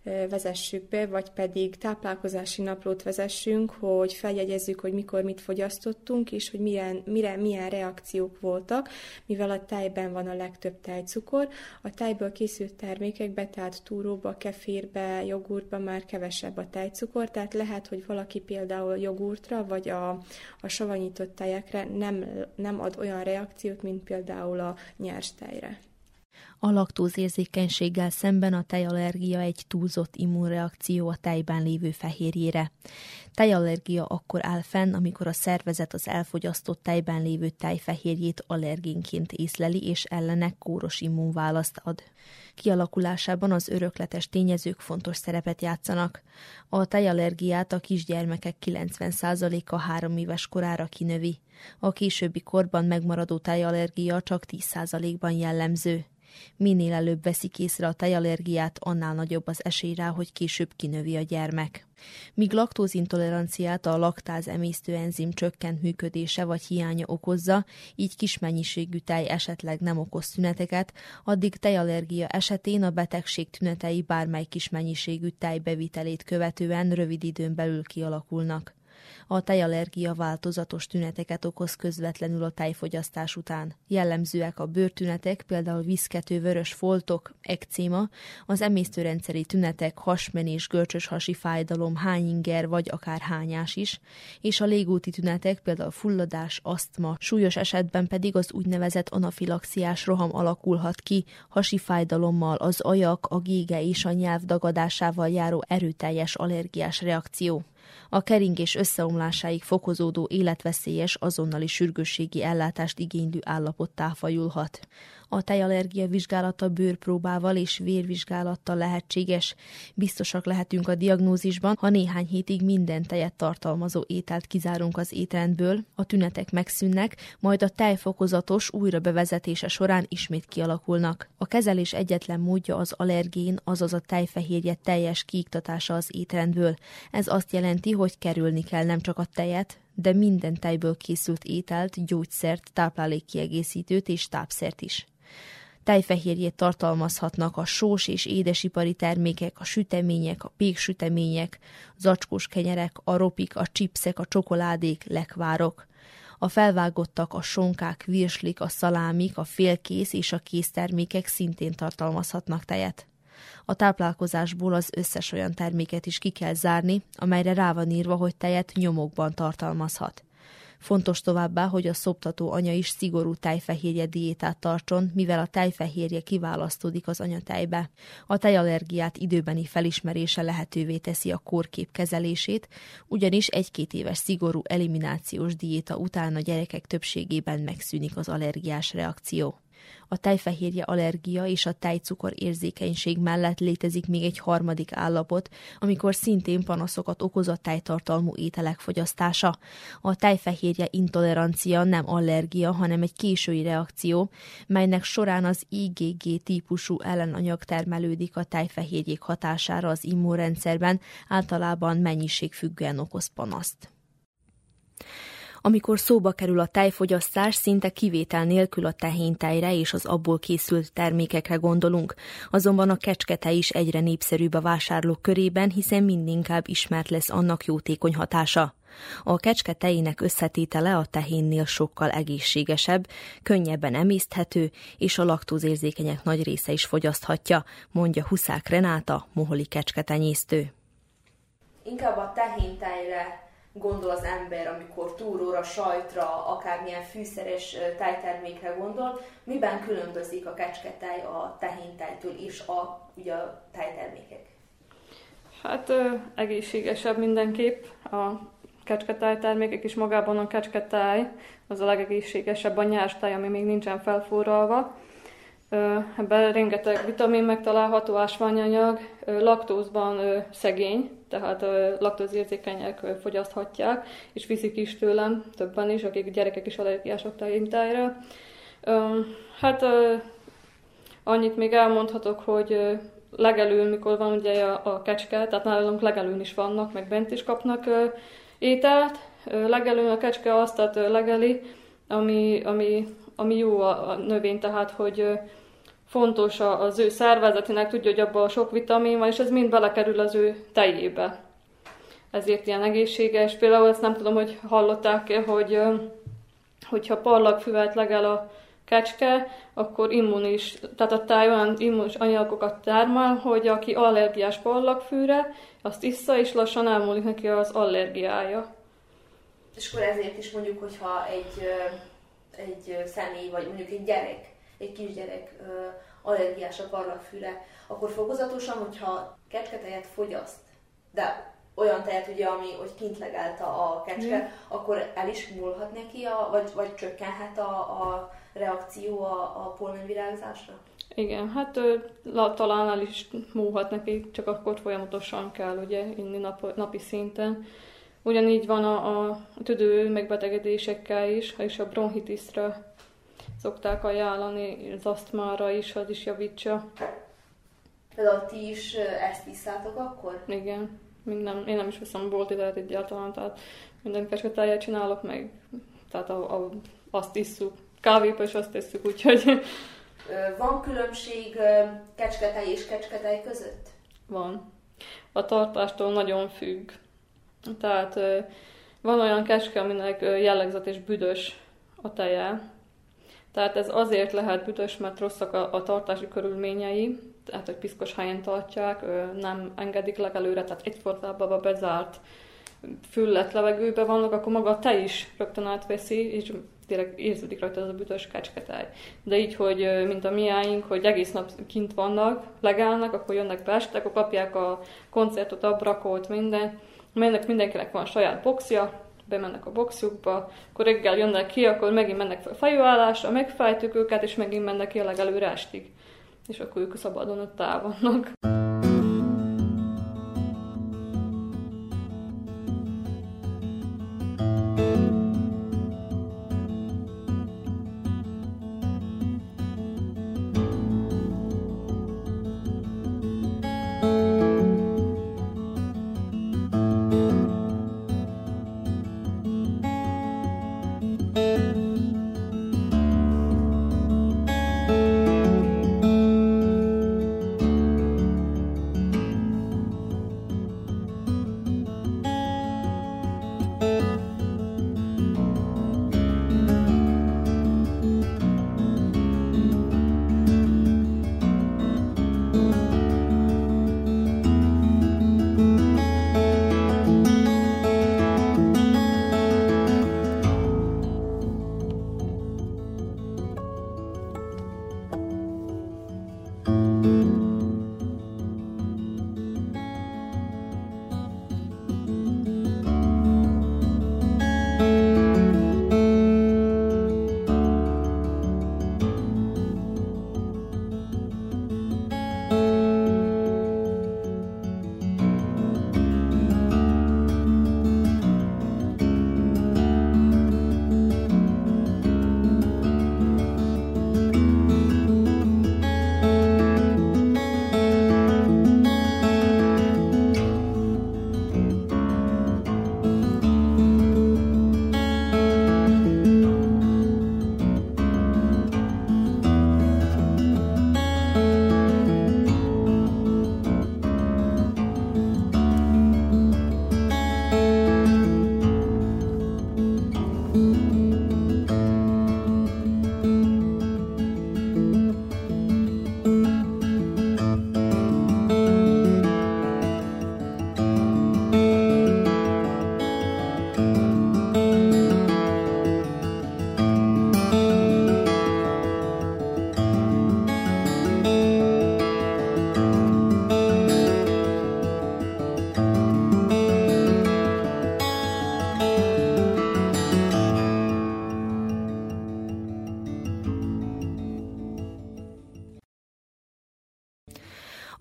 vezessük be, vagy pedig táplálkozási naplót vezessünk, hogy feljegyezzük, hogy mikor mit fogyasztottunk, és hogy milyen, mire, milyen reakciók voltak, mivel a tejben van a legtöbb tejcukor. A tejből készült termékekbe, tehát túróba, kefirbe, jogurtba már kevesebb a tejcukor, tehát lehet, hogy valaki például jogurtra, vagy a, a savanyított tejekre nem, nem ad olyan reakciót, mint például a nyers tejre. A laktózérzékenységgel szemben a tejallergia egy túlzott immunreakció a tejben lévő fehérjére. Tejallergia akkor áll fenn, amikor a szervezet az elfogyasztott tejben lévő tejfehérjét allergénként észleli és ellene kóros immunválaszt ad. Kialakulásában az örökletes tényezők fontos szerepet játszanak. A tejallergiát a kisgyermekek 90%-a három éves korára kinövi. A későbbi korban megmaradó tejallergia csak 10%-ban jellemző. Minél előbb veszik észre a tejallergiát, annál nagyobb az esély rá, hogy később kinövi a gyermek. Míg laktózintoleranciát a laktáz emésztő enzim csökkent működése vagy hiánya okozza, így kis mennyiségű tej esetleg nem okoz szüneteket, addig tejallergia esetén a betegség tünetei bármely kis mennyiségű tej bevitelét követően rövid időn belül kialakulnak. A tejallergia változatos tüneteket okoz közvetlenül a tejfogyasztás után. Jellemzőek a bőrtünetek, például viszkető vörös foltok, ekcéma, az emésztőrendszeri tünetek, hasmenés, görcsös hasi fájdalom, hányinger vagy akár hányás is, és a légúti tünetek, például fulladás, asztma, súlyos esetben pedig az úgynevezett anafilaxiás roham alakulhat ki, hasi fájdalommal, az ajak, a gége és a nyelv dagadásával járó erőteljes allergiás reakció a keringés összeomlásáig fokozódó életveszélyes azonnali sürgősségi ellátást igénylő állapottá fajulhat. A tejallergia vizsgálata bőrpróbával és vérvizsgálattal lehetséges. Biztosak lehetünk a diagnózisban, ha néhány hétig minden tejet tartalmazó ételt kizárunk az étrendből, a tünetek megszűnnek, majd a tej fokozatos újra bevezetése során ismét kialakulnak. A kezelés egyetlen módja az allergén, azaz a tejfehérje teljes kiiktatása az étrendből. Ez azt jelenti, hogy kerülni kell nem csak a tejet, de minden tejből készült ételt, gyógyszert, táplálékkiegészítőt és tápszert is. Tejfehérjét tartalmazhatnak a sós és édesipari termékek, a sütemények, a péksütemények, zacskós kenyerek, a ropik, a csipszek, a csokoládék, lekvárok. A felvágottak, a sonkák, virslik, a szalámik, a félkész és a késztermékek szintén tartalmazhatnak tejet. A táplálkozásból az összes olyan terméket is ki kell zárni, amelyre rá van írva, hogy tejet nyomokban tartalmazhat. Fontos továbbá, hogy a szoptató anya is szigorú tejfehérje diétát tartson, mivel a tejfehérje kiválasztódik az anyatejbe. A tejallergiát időbeni felismerése lehetővé teszi a kórkép kezelését, ugyanis egy-két éves szigorú eliminációs diéta után a gyerekek többségében megszűnik az allergiás reakció. A tejfehérje allergia és a tejcukor érzékenység mellett létezik még egy harmadik állapot, amikor szintén panaszokat okoz a tejtartalmú ételek fogyasztása. A tejfehérje intolerancia nem allergia, hanem egy késői reakció, melynek során az IgG típusú ellenanyag termelődik a tejfehérjék hatására az immunrendszerben, általában mennyiségfüggően okoz panaszt. Amikor szóba kerül a tejfogyasztás, szinte kivétel nélkül a tehénytejre és az abból készült termékekre gondolunk. Azonban a kecskete is egyre népszerűbb a vásárlók körében, hiszen mindinkább ismert lesz annak jótékony hatása. A kecske tejének összetétele a tehénnél sokkal egészségesebb, könnyebben emészthető, és a laktózérzékenyek nagy része is fogyaszthatja, mondja Huszák Renáta, moholi kecsketenyésztő. Inkább a tehéntejre gondol az ember, amikor túróra, sajtra, akármilyen fűszeres tejtermékre gondol, miben különbözik a kecsketej a tehéntejtől és a, ugye, a tejtermékek? Hát egészségesebb mindenképp. A kecsketej termékek is magában a kecsketej, az a legegészségesebb a nyers tej, ami még nincsen felforralva. Ebben rengeteg vitamin megtalálható, ásványanyag, laktózban szegény, tehát laktózérzékenyek fogyaszthatják, és viszik is tőlem, többen is, akik gyerekek is allergiások tejintájra. Hát annyit még elmondhatok, hogy legelőn, mikor van ugye a, kecske, tehát nálunk legelőn is vannak, meg bent is kapnak ételt. Legelőn a kecske azt legeli, ami, ami, ami jó a, a növény, tehát hogy fontos az ő szervezetének, tudja, hogy abban sok vitamin van, és ez mind belekerül az ő tejébe. Ezért ilyen egészséges. Például ezt nem tudom, hogy hallották-e, hogy hogyha parlagfüvet legel a kecske, akkor immunis, tehát a táj olyan immunis anyagokat termel, hogy aki allergiás parlagfűre, azt issza, és lassan elmúlik neki az allergiája. És akkor ezért is mondjuk, hogyha egy, egy személy, vagy mondjuk egy gyerek egy kisgyerek allergiás a parlagfűre, akkor fokozatosan, hogyha kecsketejet fogyaszt, de olyan tejet, ugye, ami hogy kint legelte a kecske, mm. akkor el is múlhat neki, a, vagy, vagy csökkenhet a, a reakció a, a pollenvirágzásra? Igen, hát ő, talán el is múlhat neki, csak akkor folyamatosan kell ugye inni nap, napi szinten. Ugyanígy van a, a tüdő megbetegedésekkel is, és a bronchitisztra szokták ajánlani, az asztmára is, az is javítsa. Például ti is ezt iszátok akkor? Igen, még nem, én nem is veszem bolti tejet egyáltalán, tehát minden kecsketáját csinálok meg, tehát a, a, azt isszuk, kávéba is azt isszuk, úgyhogy... Van különbség kecsketej és kecsketej között? Van. A tartástól nagyon függ. Tehát van olyan kecske, aminek jellegzetes büdös a teje, tehát ez azért lehet büdös, mert rosszak a, a tartási körülményei, tehát hogy piszkos helyen tartják, nem engedik legelőre, tehát egyfortában a bezárt füllet levegőbe vannak, akkor maga te is rögtön átveszi, és tényleg érződik rajta ez a büdös kecsketáj. De így, hogy mint a miáink, hogy egész nap kint vannak, legállnak, akkor jönnek be este, akkor kapják a koncertot, abrakót, minden. Mennek, mindenkinek van saját boxja, bemennek a boxjukba, akkor reggel jönnek ki, akkor megint mennek fel fejőállásra, megfájtjuk őket, és megint mennek ki a legelőre estig. És akkor ők szabadon ott vannak.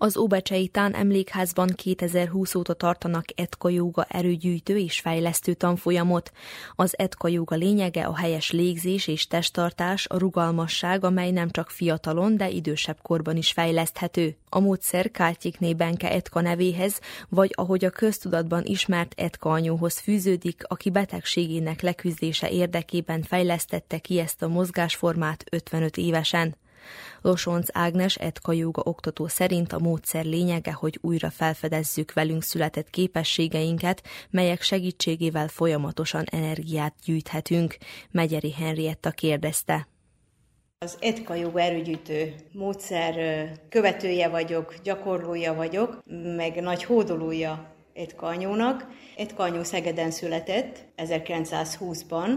Az Óbecsei Tán emlékházban 2020 óta tartanak Etka Jóga erőgyűjtő és fejlesztő tanfolyamot. Az Etka Jóga lényege a helyes légzés és testtartás, a rugalmasság, amely nem csak fiatalon, de idősebb korban is fejleszthető. A módszer Kártyikné Benke Etka nevéhez, vagy ahogy a köztudatban ismert Etka anyóhoz fűződik, aki betegségének leküzdése érdekében fejlesztette ki ezt a mozgásformát 55 évesen. Losonc Ágnes Etka Jóga oktató szerint a módszer lényege, hogy újra felfedezzük velünk született képességeinket, melyek segítségével folyamatosan energiát gyűjthetünk. Megyeri Henrietta kérdezte. Az Etka Jóga erőgyűjtő módszer követője vagyok, gyakorlója vagyok, meg nagy hódolója Etka anyónak. Etka anyó Szegeden született 1920-ban,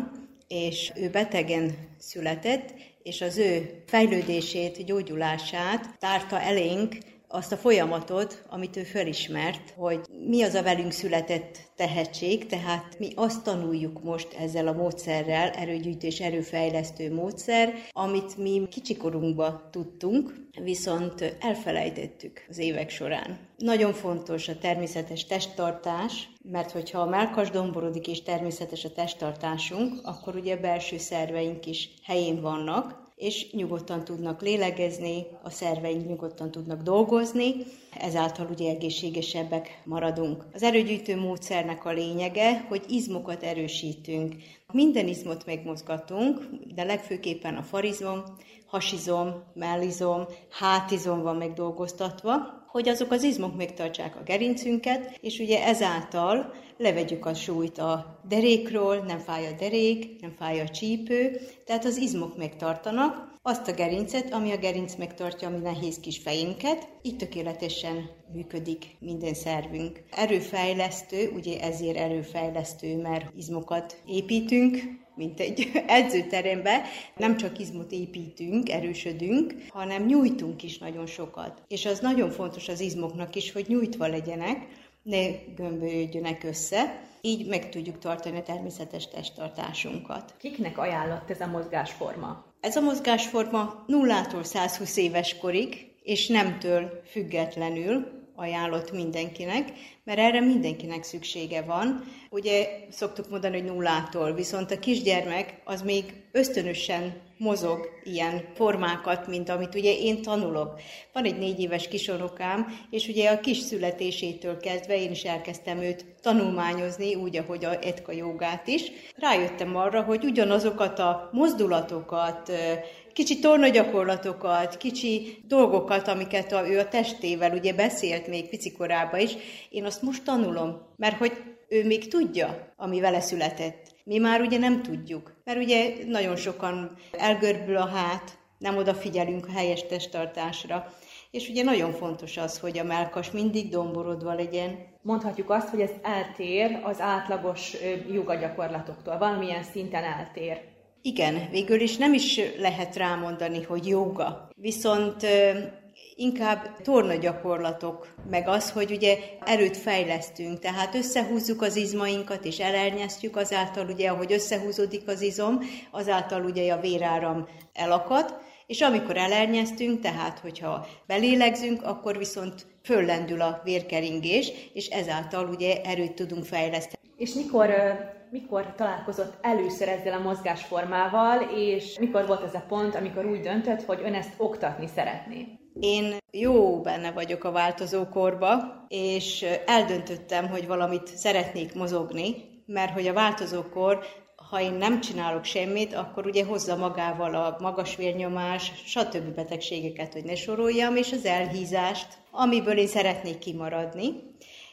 és ő betegen született, és az ő fejlődését, gyógyulását tárta elénk azt a folyamatot, amit ő felismert, hogy mi az a velünk született tehetség, tehát mi azt tanuljuk most ezzel a módszerrel, erőgyűjtés, erőfejlesztő módszer, amit mi kicsikorunkba tudtunk, viszont elfelejtettük az évek során. Nagyon fontos a természetes testtartás, mert hogyha a melkas domborodik és természetes a testtartásunk, akkor ugye belső szerveink is helyén vannak, és nyugodtan tudnak lélegezni, a szerveink nyugodtan tudnak dolgozni, ezáltal ugye egészségesebbek maradunk. Az erőgyűjtő módszernek a lényege, hogy izmokat erősítünk. Minden izmot megmozgatunk, de legfőképpen a farizom, hasizom, mellizom, hátizom van megdolgoztatva, hogy azok az izmok megtartsák a gerincünket, és ugye ezáltal levegyük a súlyt a derékról, nem fáj a derék, nem fáj a csípő, tehát az izmok megtartanak, azt a gerincet, ami a gerinc megtartja a mi nehéz kis fejünket, így tökéletesen működik minden szervünk. Erőfejlesztő, ugye ezért erőfejlesztő, mert izmokat építünk, mint egy edzőterembe, nem csak izmot építünk, erősödünk, hanem nyújtunk is nagyon sokat. És az nagyon fontos az izmoknak is, hogy nyújtva legyenek, ne gömbölyödjönek össze, így meg tudjuk tartani a természetes testtartásunkat. Kiknek ajánlott ez a mozgásforma? Ez a mozgásforma 0-tól 120 éves korig, és nemtől függetlenül ajánlott mindenkinek, mert erre mindenkinek szüksége van. Ugye szoktuk mondani, hogy nullától, viszont a kisgyermek az még ösztönösen mozog ilyen formákat, mint amit ugye én tanulok. Van egy négy éves kisorokám, és ugye a kis születésétől kezdve én is elkezdtem őt tanulmányozni, úgy, ahogy a etka jogát is. Rájöttem arra, hogy ugyanazokat a mozdulatokat, kicsi tornagyakorlatokat, kicsi dolgokat, amiket a, ő a testével ugye beszélt még picikorában is, én azt most tanulom, mert hogy ő még tudja, ami vele született. Mi már ugye nem tudjuk, mert ugye nagyon sokan elgörbül a hát, nem odafigyelünk a helyes testtartásra, és ugye nagyon fontos az, hogy a melkas mindig domborodva legyen. Mondhatjuk azt, hogy ez eltér az átlagos jogagyakorlatoktól, valamilyen szinten eltér. Igen, végül is nem is lehet rámondani, hogy joga. Viszont inkább tornagyakorlatok, meg az, hogy ugye erőt fejlesztünk, tehát összehúzzuk az izmainkat és elernyeztjük, azáltal ugye, ahogy összehúzódik az izom, azáltal ugye a véráram elakad, és amikor elernyeztünk, tehát hogyha belélegzünk, akkor viszont föllendül a vérkeringés, és ezáltal ugye erőt tudunk fejleszteni. És mikor mikor találkozott először ezzel a mozgásformával, és mikor volt ez a pont, amikor úgy döntött, hogy ön ezt oktatni szeretné? Én jó benne vagyok a változókorba, és eldöntöttem, hogy valamit szeretnék mozogni, mert hogy a változókor ha én nem csinálok semmit, akkor ugye hozza magával a magas vérnyomás, stb. betegségeket, hogy ne soroljam, és az elhízást, amiből én szeretnék kimaradni.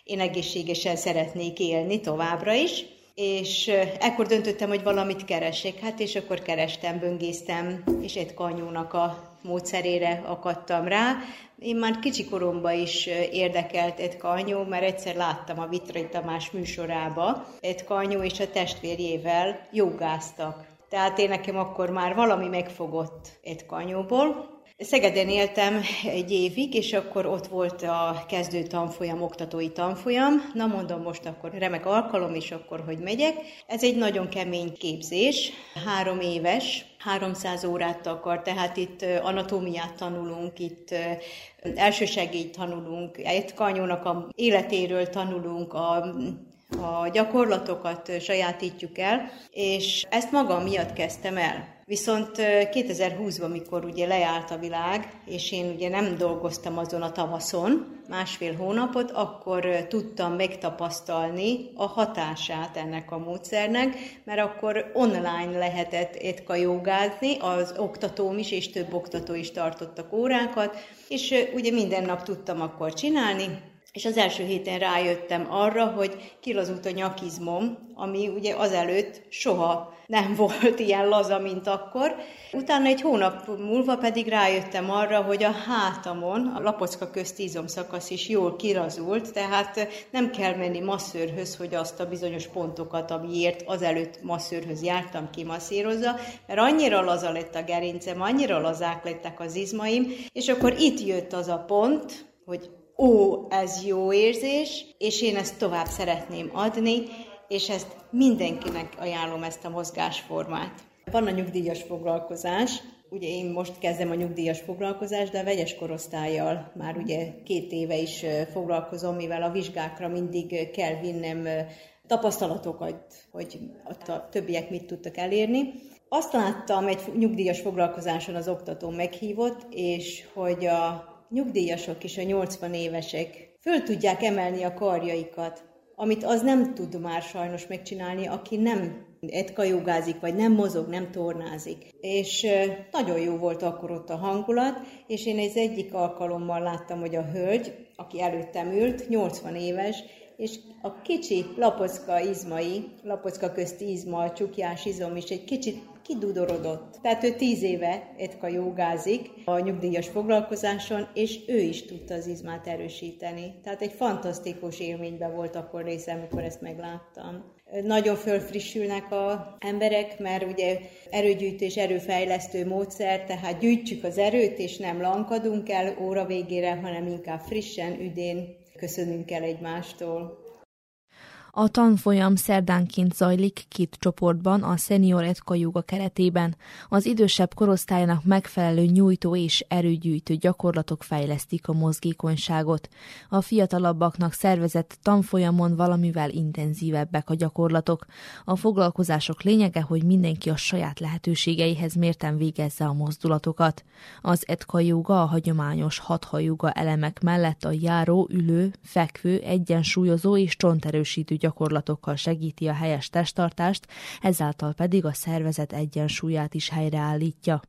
Én egészségesen szeretnék élni továbbra is, és ekkor döntöttem, hogy valamit keresek, hát és akkor kerestem, böngésztem, és egy kanyónak a módszerére akadtam rá. Én már kicsi koromban is érdekelt egy kanyó, mert egyszer láttam a Vitrai Tamás műsorába, egy kanyó és a testvérjével jogáztak. Tehát én nekem akkor már valami megfogott egy kanyóból, Szegeden éltem egy évig, és akkor ott volt a kezdő tanfolyam, oktatói tanfolyam. Na mondom, most akkor remek alkalom, és akkor hogy megyek. Ez egy nagyon kemény képzés, három éves, 300 órát akar, tehát itt anatómiát tanulunk, itt elsősegélyt tanulunk, egy kanyónak a életéről tanulunk, a a gyakorlatokat sajátítjuk el, és ezt magam miatt kezdtem el. Viszont 2020-ban, mikor ugye lejárt a világ, és én ugye nem dolgoztam azon a tavaszon, másfél hónapot, akkor tudtam megtapasztalni a hatását ennek a módszernek, mert akkor online lehetett etka jogázni, az oktatóm is, és több oktató is tartottak órákat, és ugye minden nap tudtam akkor csinálni, és az első héten rájöttem arra, hogy kilazult a nyakizmom, ami ugye azelőtt soha nem volt ilyen laza, mint akkor. Utána egy hónap múlva pedig rájöttem arra, hogy a hátamon a lapocka közti izomszakasz is jól kirazult, tehát nem kell menni masszőrhöz, hogy azt a bizonyos pontokat, amiért azelőtt masszőrhöz jártam, kimasszírozza, mert annyira laza lett a gerincem, annyira lazák lettek az izmaim, és akkor itt jött az a pont, hogy ó, ez jó érzés, és én ezt tovább szeretném adni, és ezt mindenkinek ajánlom ezt a mozgásformát. Van a nyugdíjas foglalkozás, ugye én most kezdem a nyugdíjas foglalkozást, de a vegyes korosztályjal már ugye két éve is foglalkozom, mivel a vizsgákra mindig kell vinnem tapasztalatokat, hogy a többiek mit tudtak elérni. Azt láttam egy nyugdíjas foglalkozáson az oktató meghívott, és hogy a nyugdíjasok és a 80 évesek föl tudják emelni a karjaikat, amit az nem tud már sajnos megcsinálni, aki nem etkajogázik, vagy nem mozog, nem tornázik. És nagyon jó volt akkor ott a hangulat, és én egy egyik alkalommal láttam, hogy a hölgy, aki előttem ült, 80 éves, és a kicsi lapocka izmai, lapocka közti izma, a csukjás izom is egy kicsit kidudorodott. Tehát ő tíz éve etka jogázik a nyugdíjas foglalkozáson, és ő is tudta az izmát erősíteni. Tehát egy fantasztikus élményben volt akkor részem, amikor ezt megláttam. Nagyon fölfrissülnek a emberek, mert ugye erőgyűjtés, erőfejlesztő módszer, tehát gyűjtjük az erőt, és nem lankadunk el óra végére, hanem inkább frissen, üdén köszönünk el egymástól. A tanfolyam szerdánként zajlik két csoportban a Senior Etka Yoga keretében. Az idősebb korosztálynak megfelelő nyújtó és erőgyűjtő gyakorlatok fejlesztik a mozgékonyságot. A fiatalabbaknak szervezett tanfolyamon valamivel intenzívebbek a gyakorlatok. A foglalkozások lényege, hogy mindenki a saját lehetőségeihez mérten végezze a mozdulatokat. Az Etka Yoga a hagyományos hatha elemek mellett a járó, ülő, fekvő, egyensúlyozó és csonterősítő gyakorlatokkal segíti a helyes testtartást, ezáltal pedig a szervezet egyensúlyát is helyreállítja.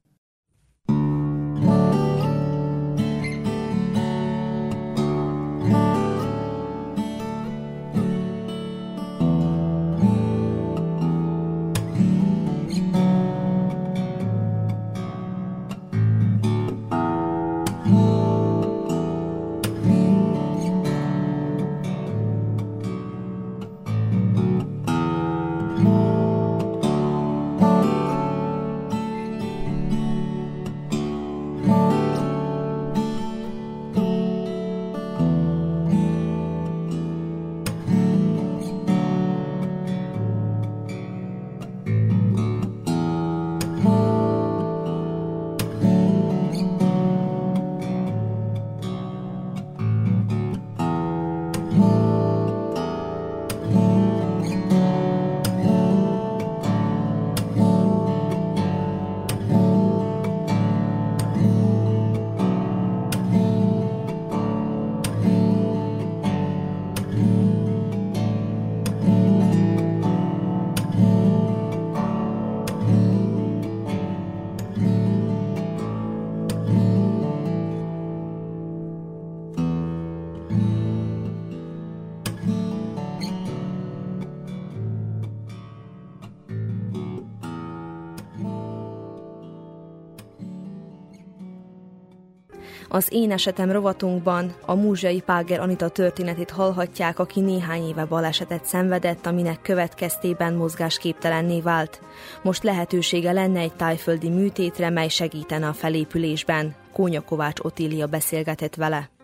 Az Én esetem rovatunkban a múzsai Páger Anita történetét hallhatják, aki néhány éve balesetet szenvedett, aminek következtében mozgásképtelenné vált. Most lehetősége lenne egy tájföldi műtétre, mely segítene a felépülésben. Kónya Kovács Otília beszélgetett vele.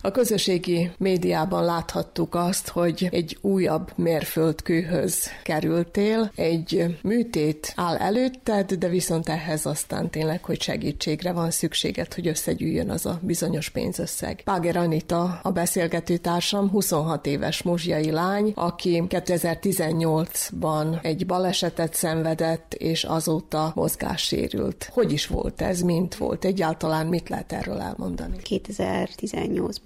A közösségi médiában láthattuk azt, hogy egy újabb mérföldkőhöz kerültél, egy műtét áll előtted, de viszont ehhez aztán tényleg, hogy segítségre van szükséged, hogy összegyűjjön az a bizonyos pénzösszeg. Páger Anita, a beszélgető társam, 26 éves muzsiai lány, aki 2018-ban egy balesetet szenvedett, és azóta mozgássérült. Hogy is volt ez, mint volt? Egyáltalán mit lehet erről elmondani?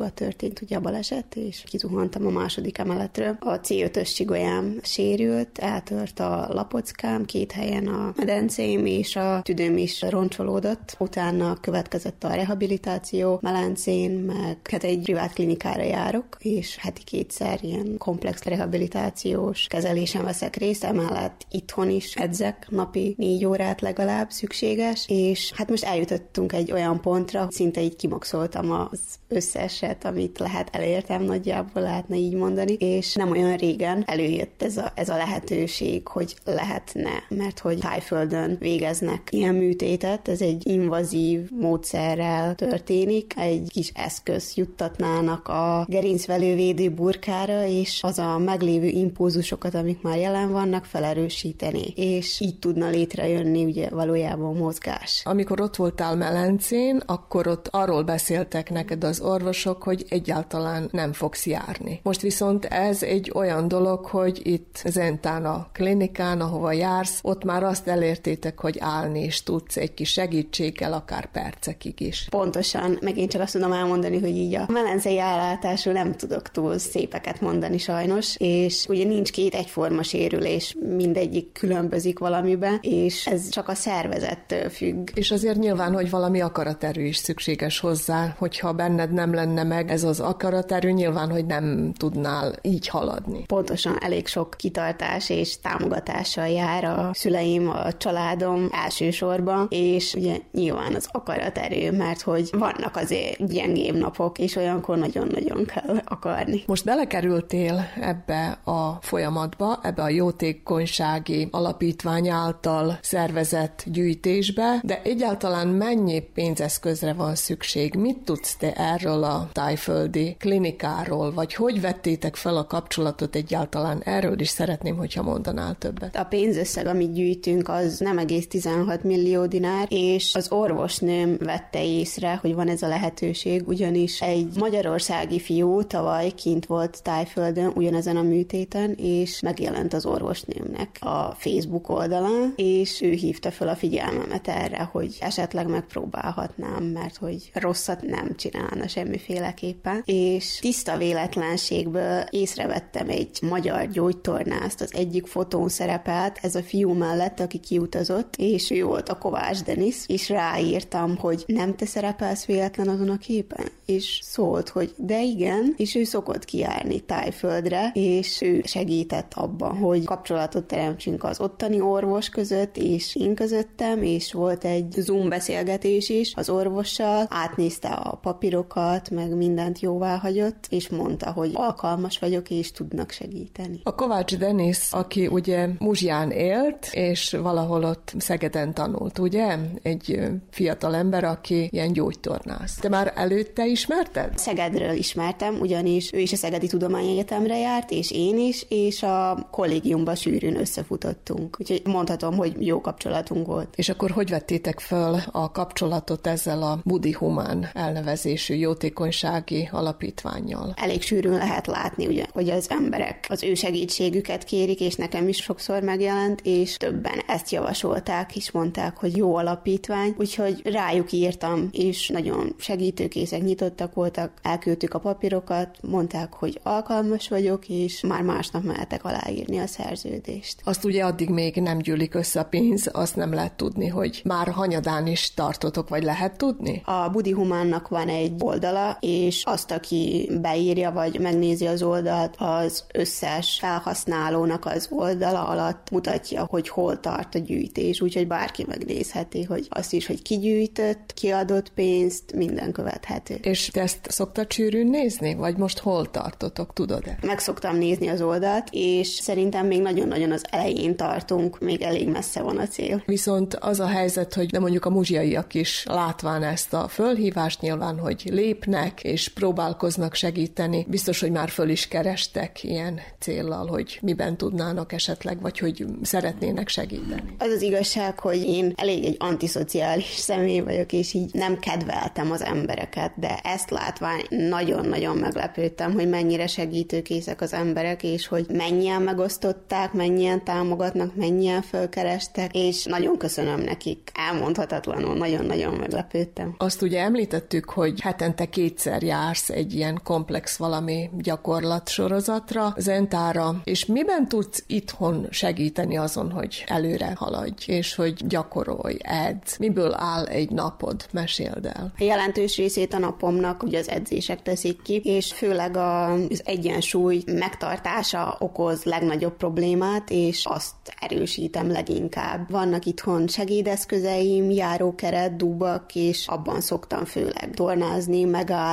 2018-ban történt ugye a baleset, és kizuhantam a második emeletről. A C5-ös csigolyám sérült, eltört a lapockám, két helyen a medencém, és a tüdőm is roncsolódott. Utána következett a rehabilitáció Melencén, meg hát egy privát klinikára járok, és heti kétszer ilyen komplex rehabilitációs kezelésen veszek részt, emellett itthon is edzek, napi négy órát legalább szükséges, és hát most eljutottunk egy olyan pontra, szinte így kimaxoltam az összeset szintet, amit lehet elértem nagyjából, lehetne így mondani, és nem olyan régen előjött ez a, ez a lehetőség, hogy lehetne, mert hogy tájföldön végeznek ilyen műtétet, ez egy invazív módszerrel történik, egy kis eszköz juttatnának a gerincvelővédő burkára, és az a meglévő impulzusokat, amik már jelen vannak, felerősíteni, és így tudna létrejönni ugye valójában mozgás. Amikor ott voltál Melencén, akkor ott arról beszéltek neked az orvosok, hogy egyáltalán nem fogsz járni. Most viszont ez egy olyan dolog, hogy itt Zentán a klinikán, ahova jársz, ott már azt elértétek, hogy állni is tudsz egy kis segítséggel, akár percekig is. Pontosan, meg én csak azt tudom elmondani, hogy így a melencei állátásról nem tudok túl szépeket mondani sajnos, és ugye nincs két egyforma sérülés, mindegyik különbözik valamiben, és ez csak a szervezettől függ. És azért nyilván, hogy valami akaraterő is szükséges hozzá, hogyha benned nem lenne meg ez az akaraterő, nyilván, hogy nem tudnál így haladni. Pontosan elég sok kitartás és támogatással jár a szüleim, a családom elsősorban, és ugye nyilván az akaraterő, mert hogy vannak azért gyengébb napok, és olyankor nagyon-nagyon kell akarni. Most belekerültél ebbe a folyamatba, ebbe a jótékonysági alapítvány által szervezett gyűjtésbe, de egyáltalán mennyi pénzeszközre van szükség? Mit tudsz te erről a tájföldi klinikáról, vagy hogy vettétek fel a kapcsolatot egyáltalán? Erről is szeretném, hogyha mondanál többet. A pénzösszeg, amit gyűjtünk, az nem egész 16 millió dinár, és az orvosnőm vette észre, hogy van ez a lehetőség, ugyanis egy magyarországi fiú tavaly kint volt tájföldön, ugyanezen a műtéten, és megjelent az orvosnőmnek a Facebook oldalán, és ő hívta fel a figyelmemet erre, hogy esetleg megpróbálhatnám, mert hogy rosszat nem csinálna semmiféle mindenképpen, és tiszta véletlenségből észrevettem egy magyar gyógytornást, az egyik fotón szerepelt, ez a fiú mellett, aki kiutazott, és ő volt a Kovács Denis, és ráírtam, hogy nem te szerepelsz véletlen azon a képen? És szólt, hogy de igen, és ő szokott kijárni tájföldre, és ő segített abban, hogy kapcsolatot teremtsünk az ottani orvos között, és én közöttem, és volt egy Zoom beszélgetés is az orvossal, átnézte a papírokat, meg mindent jóvá hagyott, és mondta, hogy alkalmas vagyok, és tudnak segíteni. A Kovács Denis, aki ugye Muzsján élt, és valahol ott Szegeden tanult, ugye? Egy fiatal ember, aki ilyen gyógytornász. Te már előtte ismerted? Szegedről ismertem, ugyanis ő is a Szegedi Tudományegyetemre járt, és én is, és a kollégiumban sűrűn összefutottunk. Úgyhogy mondhatom, hogy jó kapcsolatunk volt. És akkor hogy vettétek föl a kapcsolatot ezzel a Budi Humán elnevezésű jótékonyság Gazdasági Alapítványjal. Elég sűrűn lehet látni, ugye, hogy az emberek az ő segítségüket kérik, és nekem is sokszor megjelent, és többen ezt javasolták, és mondták, hogy jó alapítvány, úgyhogy rájuk írtam, és nagyon segítőkészek, nyitottak voltak, elküldtük a papírokat, mondták, hogy alkalmas vagyok, és már másnap mehetek aláírni a szerződést. Azt ugye addig még nem gyűlik össze a pénz, azt nem lehet tudni, hogy már hanyadán is tartotok, vagy lehet tudni? A Budi Humánnak van egy oldala, és azt, aki beírja vagy megnézi az oldalt, az összes felhasználónak az oldala alatt mutatja, hogy hol tart a gyűjtés, úgyhogy bárki megnézheti, hogy azt is, hogy ki gyűjtött, kiadott pénzt, minden követhető. És te ezt szoktad sűrűn nézni, vagy most hol tartotok, tudod-e? Meg szoktam nézni az oldalt, és szerintem még nagyon-nagyon az elején tartunk, még elég messze van a cél. Viszont az a helyzet, hogy de mondjuk a muzsiaiak is látván ezt a fölhívást nyilván, hogy lépnek és próbálkoznak segíteni, biztos, hogy már föl is kerestek ilyen céllal, hogy miben tudnának esetleg, vagy hogy szeretnének segíteni. Az az igazság, hogy én elég egy antiszociális személy vagyok, és így nem kedveltem az embereket, de ezt látván nagyon-nagyon meglepődtem, hogy mennyire segítőkészek az emberek, és hogy mennyien megosztották, mennyien támogatnak, mennyien fölkerestek, és nagyon köszönöm nekik. Elmondhatatlanul nagyon-nagyon meglepődtem. Azt ugye említettük, hogy hetente kétszer jársz egy ilyen komplex valami gyakorlatsorozatra, zentára, és miben tudsz itthon segíteni azon, hogy előre haladj, és hogy gyakorolj, edz? Miből áll egy napod? Meséld el. A jelentős részét a napomnak ugye az edzések teszik ki, és főleg az egyensúly megtartása okoz legnagyobb problémát, és azt erősítem leginkább. Vannak itthon segédeszközeim, járókeret, dubak, és abban szoktam főleg tornázni,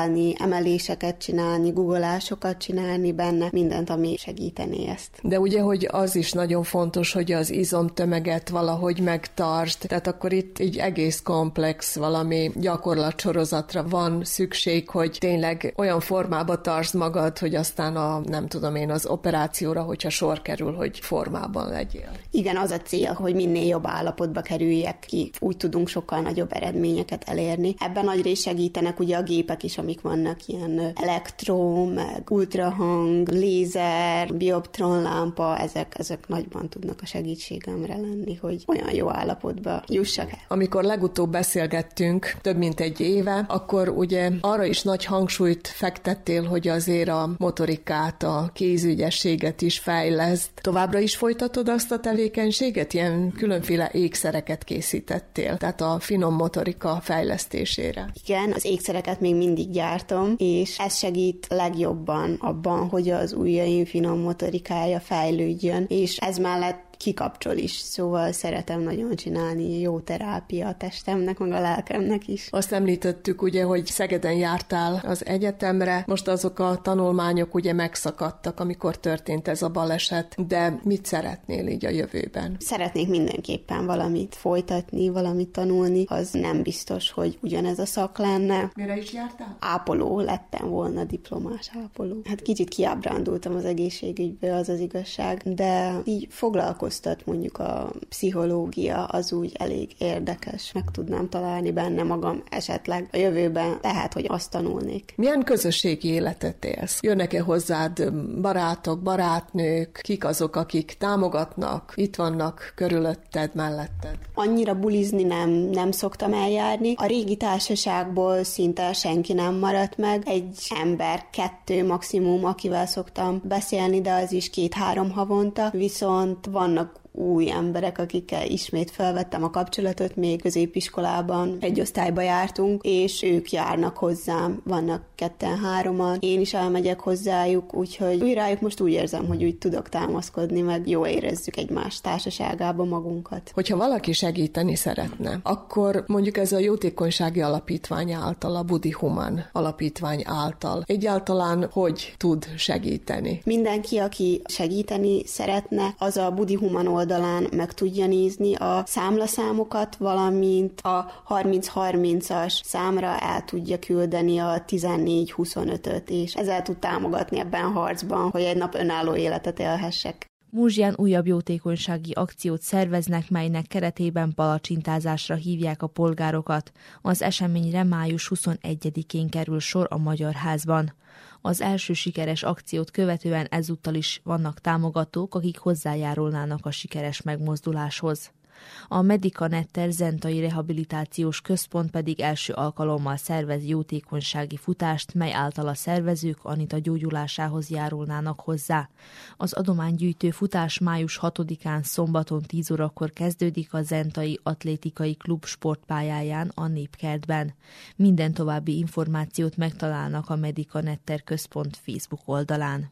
megállni, emeléseket csinálni, guggolásokat csinálni benne, mindent, ami segítené ezt. De ugye, hogy az is nagyon fontos, hogy az izomtömeget valahogy megtartsd, tehát akkor itt egy egész komplex valami gyakorlatsorozatra van szükség, hogy tényleg olyan formába tartsd magad, hogy aztán a, nem tudom én, az operációra, hogyha sor kerül, hogy formában legyél. Igen, az a cél, hogy minél jobb állapotba kerüljek ki. Úgy tudunk sokkal nagyobb eredményeket elérni. Ebben nagy rész segítenek ugye a gépek is, amik vannak, ilyen elektro, meg ultrahang, lézer, bioptron lámpa, ezek, ezek nagyban tudnak a segítségemre lenni, hogy olyan jó állapotba jussak el. Amikor legutóbb beszélgettünk, több mint egy éve, akkor ugye arra is nagy hangsúlyt fektettél, hogy azért a motorikát, a kézügyességet is fejleszt. Továbbra is folytatod azt a tevékenységet? Ilyen különféle ékszereket készítettél, tehát a finom motorika fejlesztésére. Igen, az ékszereket még mindig gyártom, és ez segít legjobban abban, hogy az ujjaim finom motorikája fejlődjön, és ez mellett kikapcsol is, szóval szeretem nagyon csinálni, jó terápia a testemnek, meg a lelkemnek is. Azt említettük ugye, hogy Szegeden jártál az egyetemre, most azok a tanulmányok ugye megszakadtak, amikor történt ez a baleset, de mit szeretnél így a jövőben? Szeretnék mindenképpen valamit folytatni, valamit tanulni, az nem biztos, hogy ugyanez a szak lenne. Mire is jártál? Ápoló lettem volna, diplomás ápoló. Hát kicsit kiábrándultam az egészségügyből, az az igazság, de így foglalkozom foglalkoztat, mondjuk a pszichológia, az úgy elég érdekes, meg tudnám találni benne magam esetleg a jövőben, lehet, hogy azt tanulnék. Milyen közösségi életet élsz? Jönnek-e hozzád barátok, barátnők, kik azok, akik támogatnak, itt vannak körülötted, melletted? Annyira bulizni nem, nem szoktam eljárni. A régi társaságból szinte senki nem maradt meg. Egy ember, kettő maximum, akivel szoktam beszélni, de az is két-három havonta. Viszont van új emberek, akikkel ismét felvettem a kapcsolatot, még középiskolában egy osztályba jártunk, és ők járnak hozzám, vannak ketten-hároman, én is elmegyek hozzájuk, úgyhogy újrájuk most úgy érzem, hogy úgy tudok támaszkodni, meg jó érezzük egymás társaságába magunkat. Hogyha valaki segíteni szeretne, akkor mondjuk ez a jótékonysági alapítvány által, a Budi Human alapítvány által egyáltalán hogy tud segíteni? Mindenki, aki segíteni szeretne, az a Budi Human oldal oldalán meg tudja nézni a számlaszámokat, valamint a 30-30-as számra el tudja küldeni a 14-25-öt, és ezzel tud támogatni ebben a harcban, hogy egy nap önálló életet élhessek. Múzsián újabb jótékonysági akciót szerveznek, melynek keretében palacsintázásra hívják a polgárokat. Az eseményre május 21-én kerül sor a Magyar Házban. Az első sikeres akciót követően ezúttal is vannak támogatók, akik hozzájárulnának a sikeres megmozduláshoz. A Medicanetter Zentai Rehabilitációs Központ pedig első alkalommal szervez jótékonysági futást, mely által a szervezők Anita gyógyulásához járulnának hozzá. Az adománygyűjtő futás május 6-án szombaton 10 órakor kezdődik a Zentai Atlétikai Klub sportpályáján a Népkertben. Minden további információt megtalálnak a Medicanetter Központ Facebook oldalán.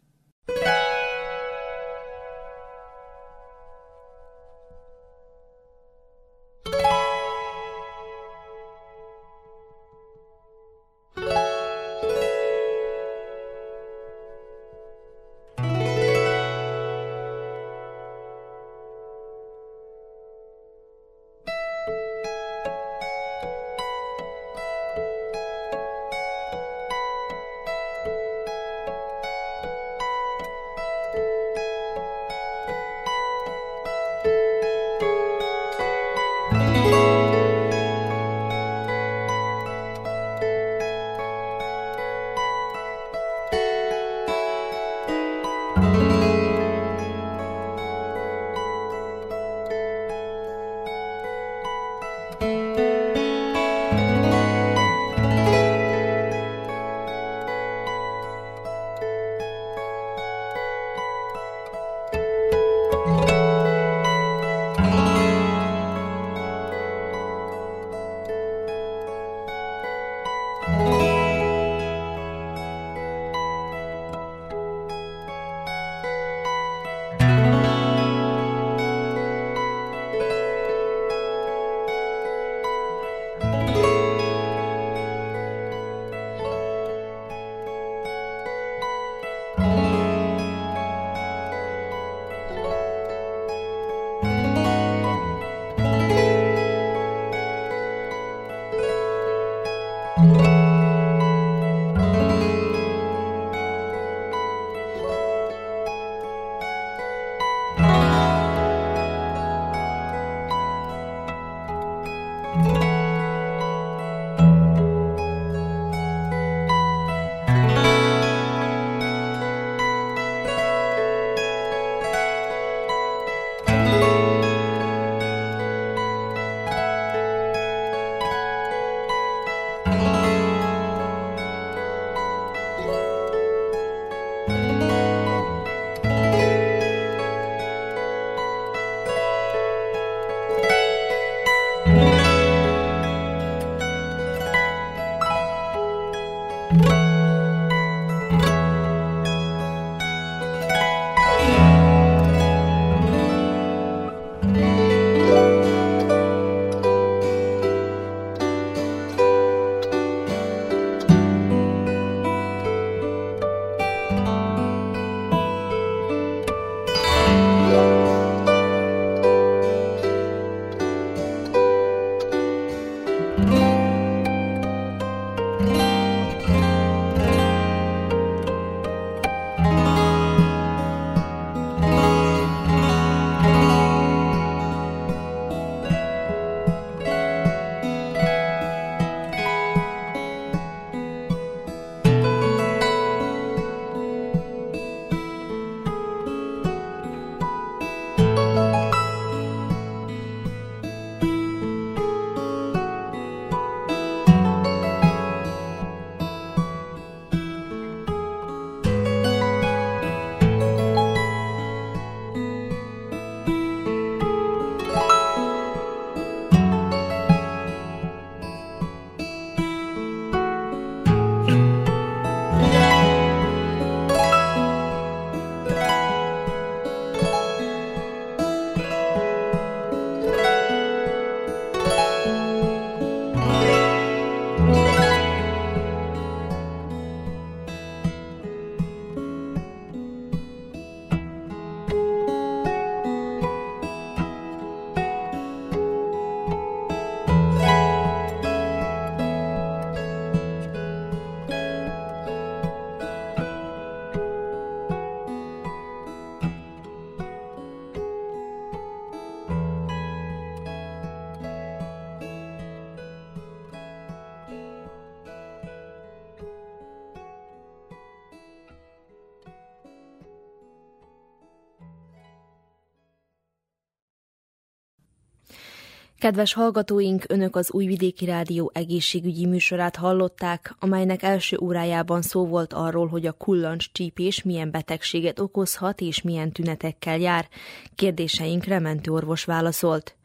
Kedves hallgatóink, Önök az Újvidéki Rádió egészségügyi műsorát hallották, amelynek első órájában szó volt arról, hogy a kullancs csípés milyen betegséget okozhat és milyen tünetekkel jár. Kérdéseinkre mentőorvos válaszolt.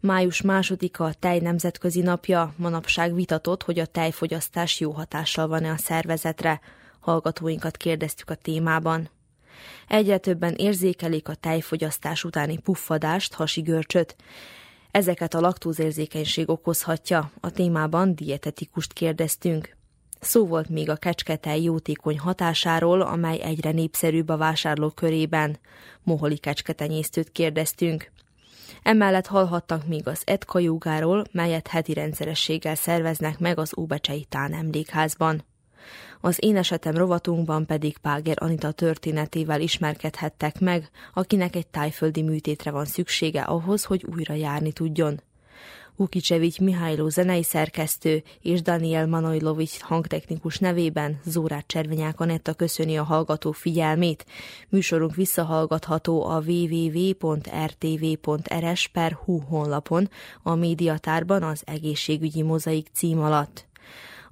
Május másodika a tej nemzetközi napja, manapság vitatott, hogy a tejfogyasztás jó hatással van-e a szervezetre. Hallgatóinkat kérdeztük a témában. Egyre többen érzékelik a tejfogyasztás utáni puffadást, hasi görcsöt. Ezeket a laktózérzékenység okozhatja. A témában dietetikust kérdeztünk. Szó volt még a kecsketej jótékony hatásáról, amely egyre népszerűbb a vásárlók körében. Moholi kecsketenyésztőt kérdeztünk. Emellett hallhattak még az etkajógáról, melyet heti rendszerességgel szerveznek meg az Óbecsei Tán emlékházban. Az én esetem rovatunkban pedig Páger Anita történetével ismerkedhettek meg, akinek egy tájföldi műtétre van szüksége ahhoz, hogy újra járni tudjon. Ukicsevics Mihályló zenei szerkesztő és Daniel Manojlovics hangtechnikus nevében Zórát Cservenyák Anetta köszöni a hallgató figyelmét. Műsorunk visszahallgatható a www.rtv.rs per hu honlapon, a médiatárban az egészségügyi mozaik cím alatt.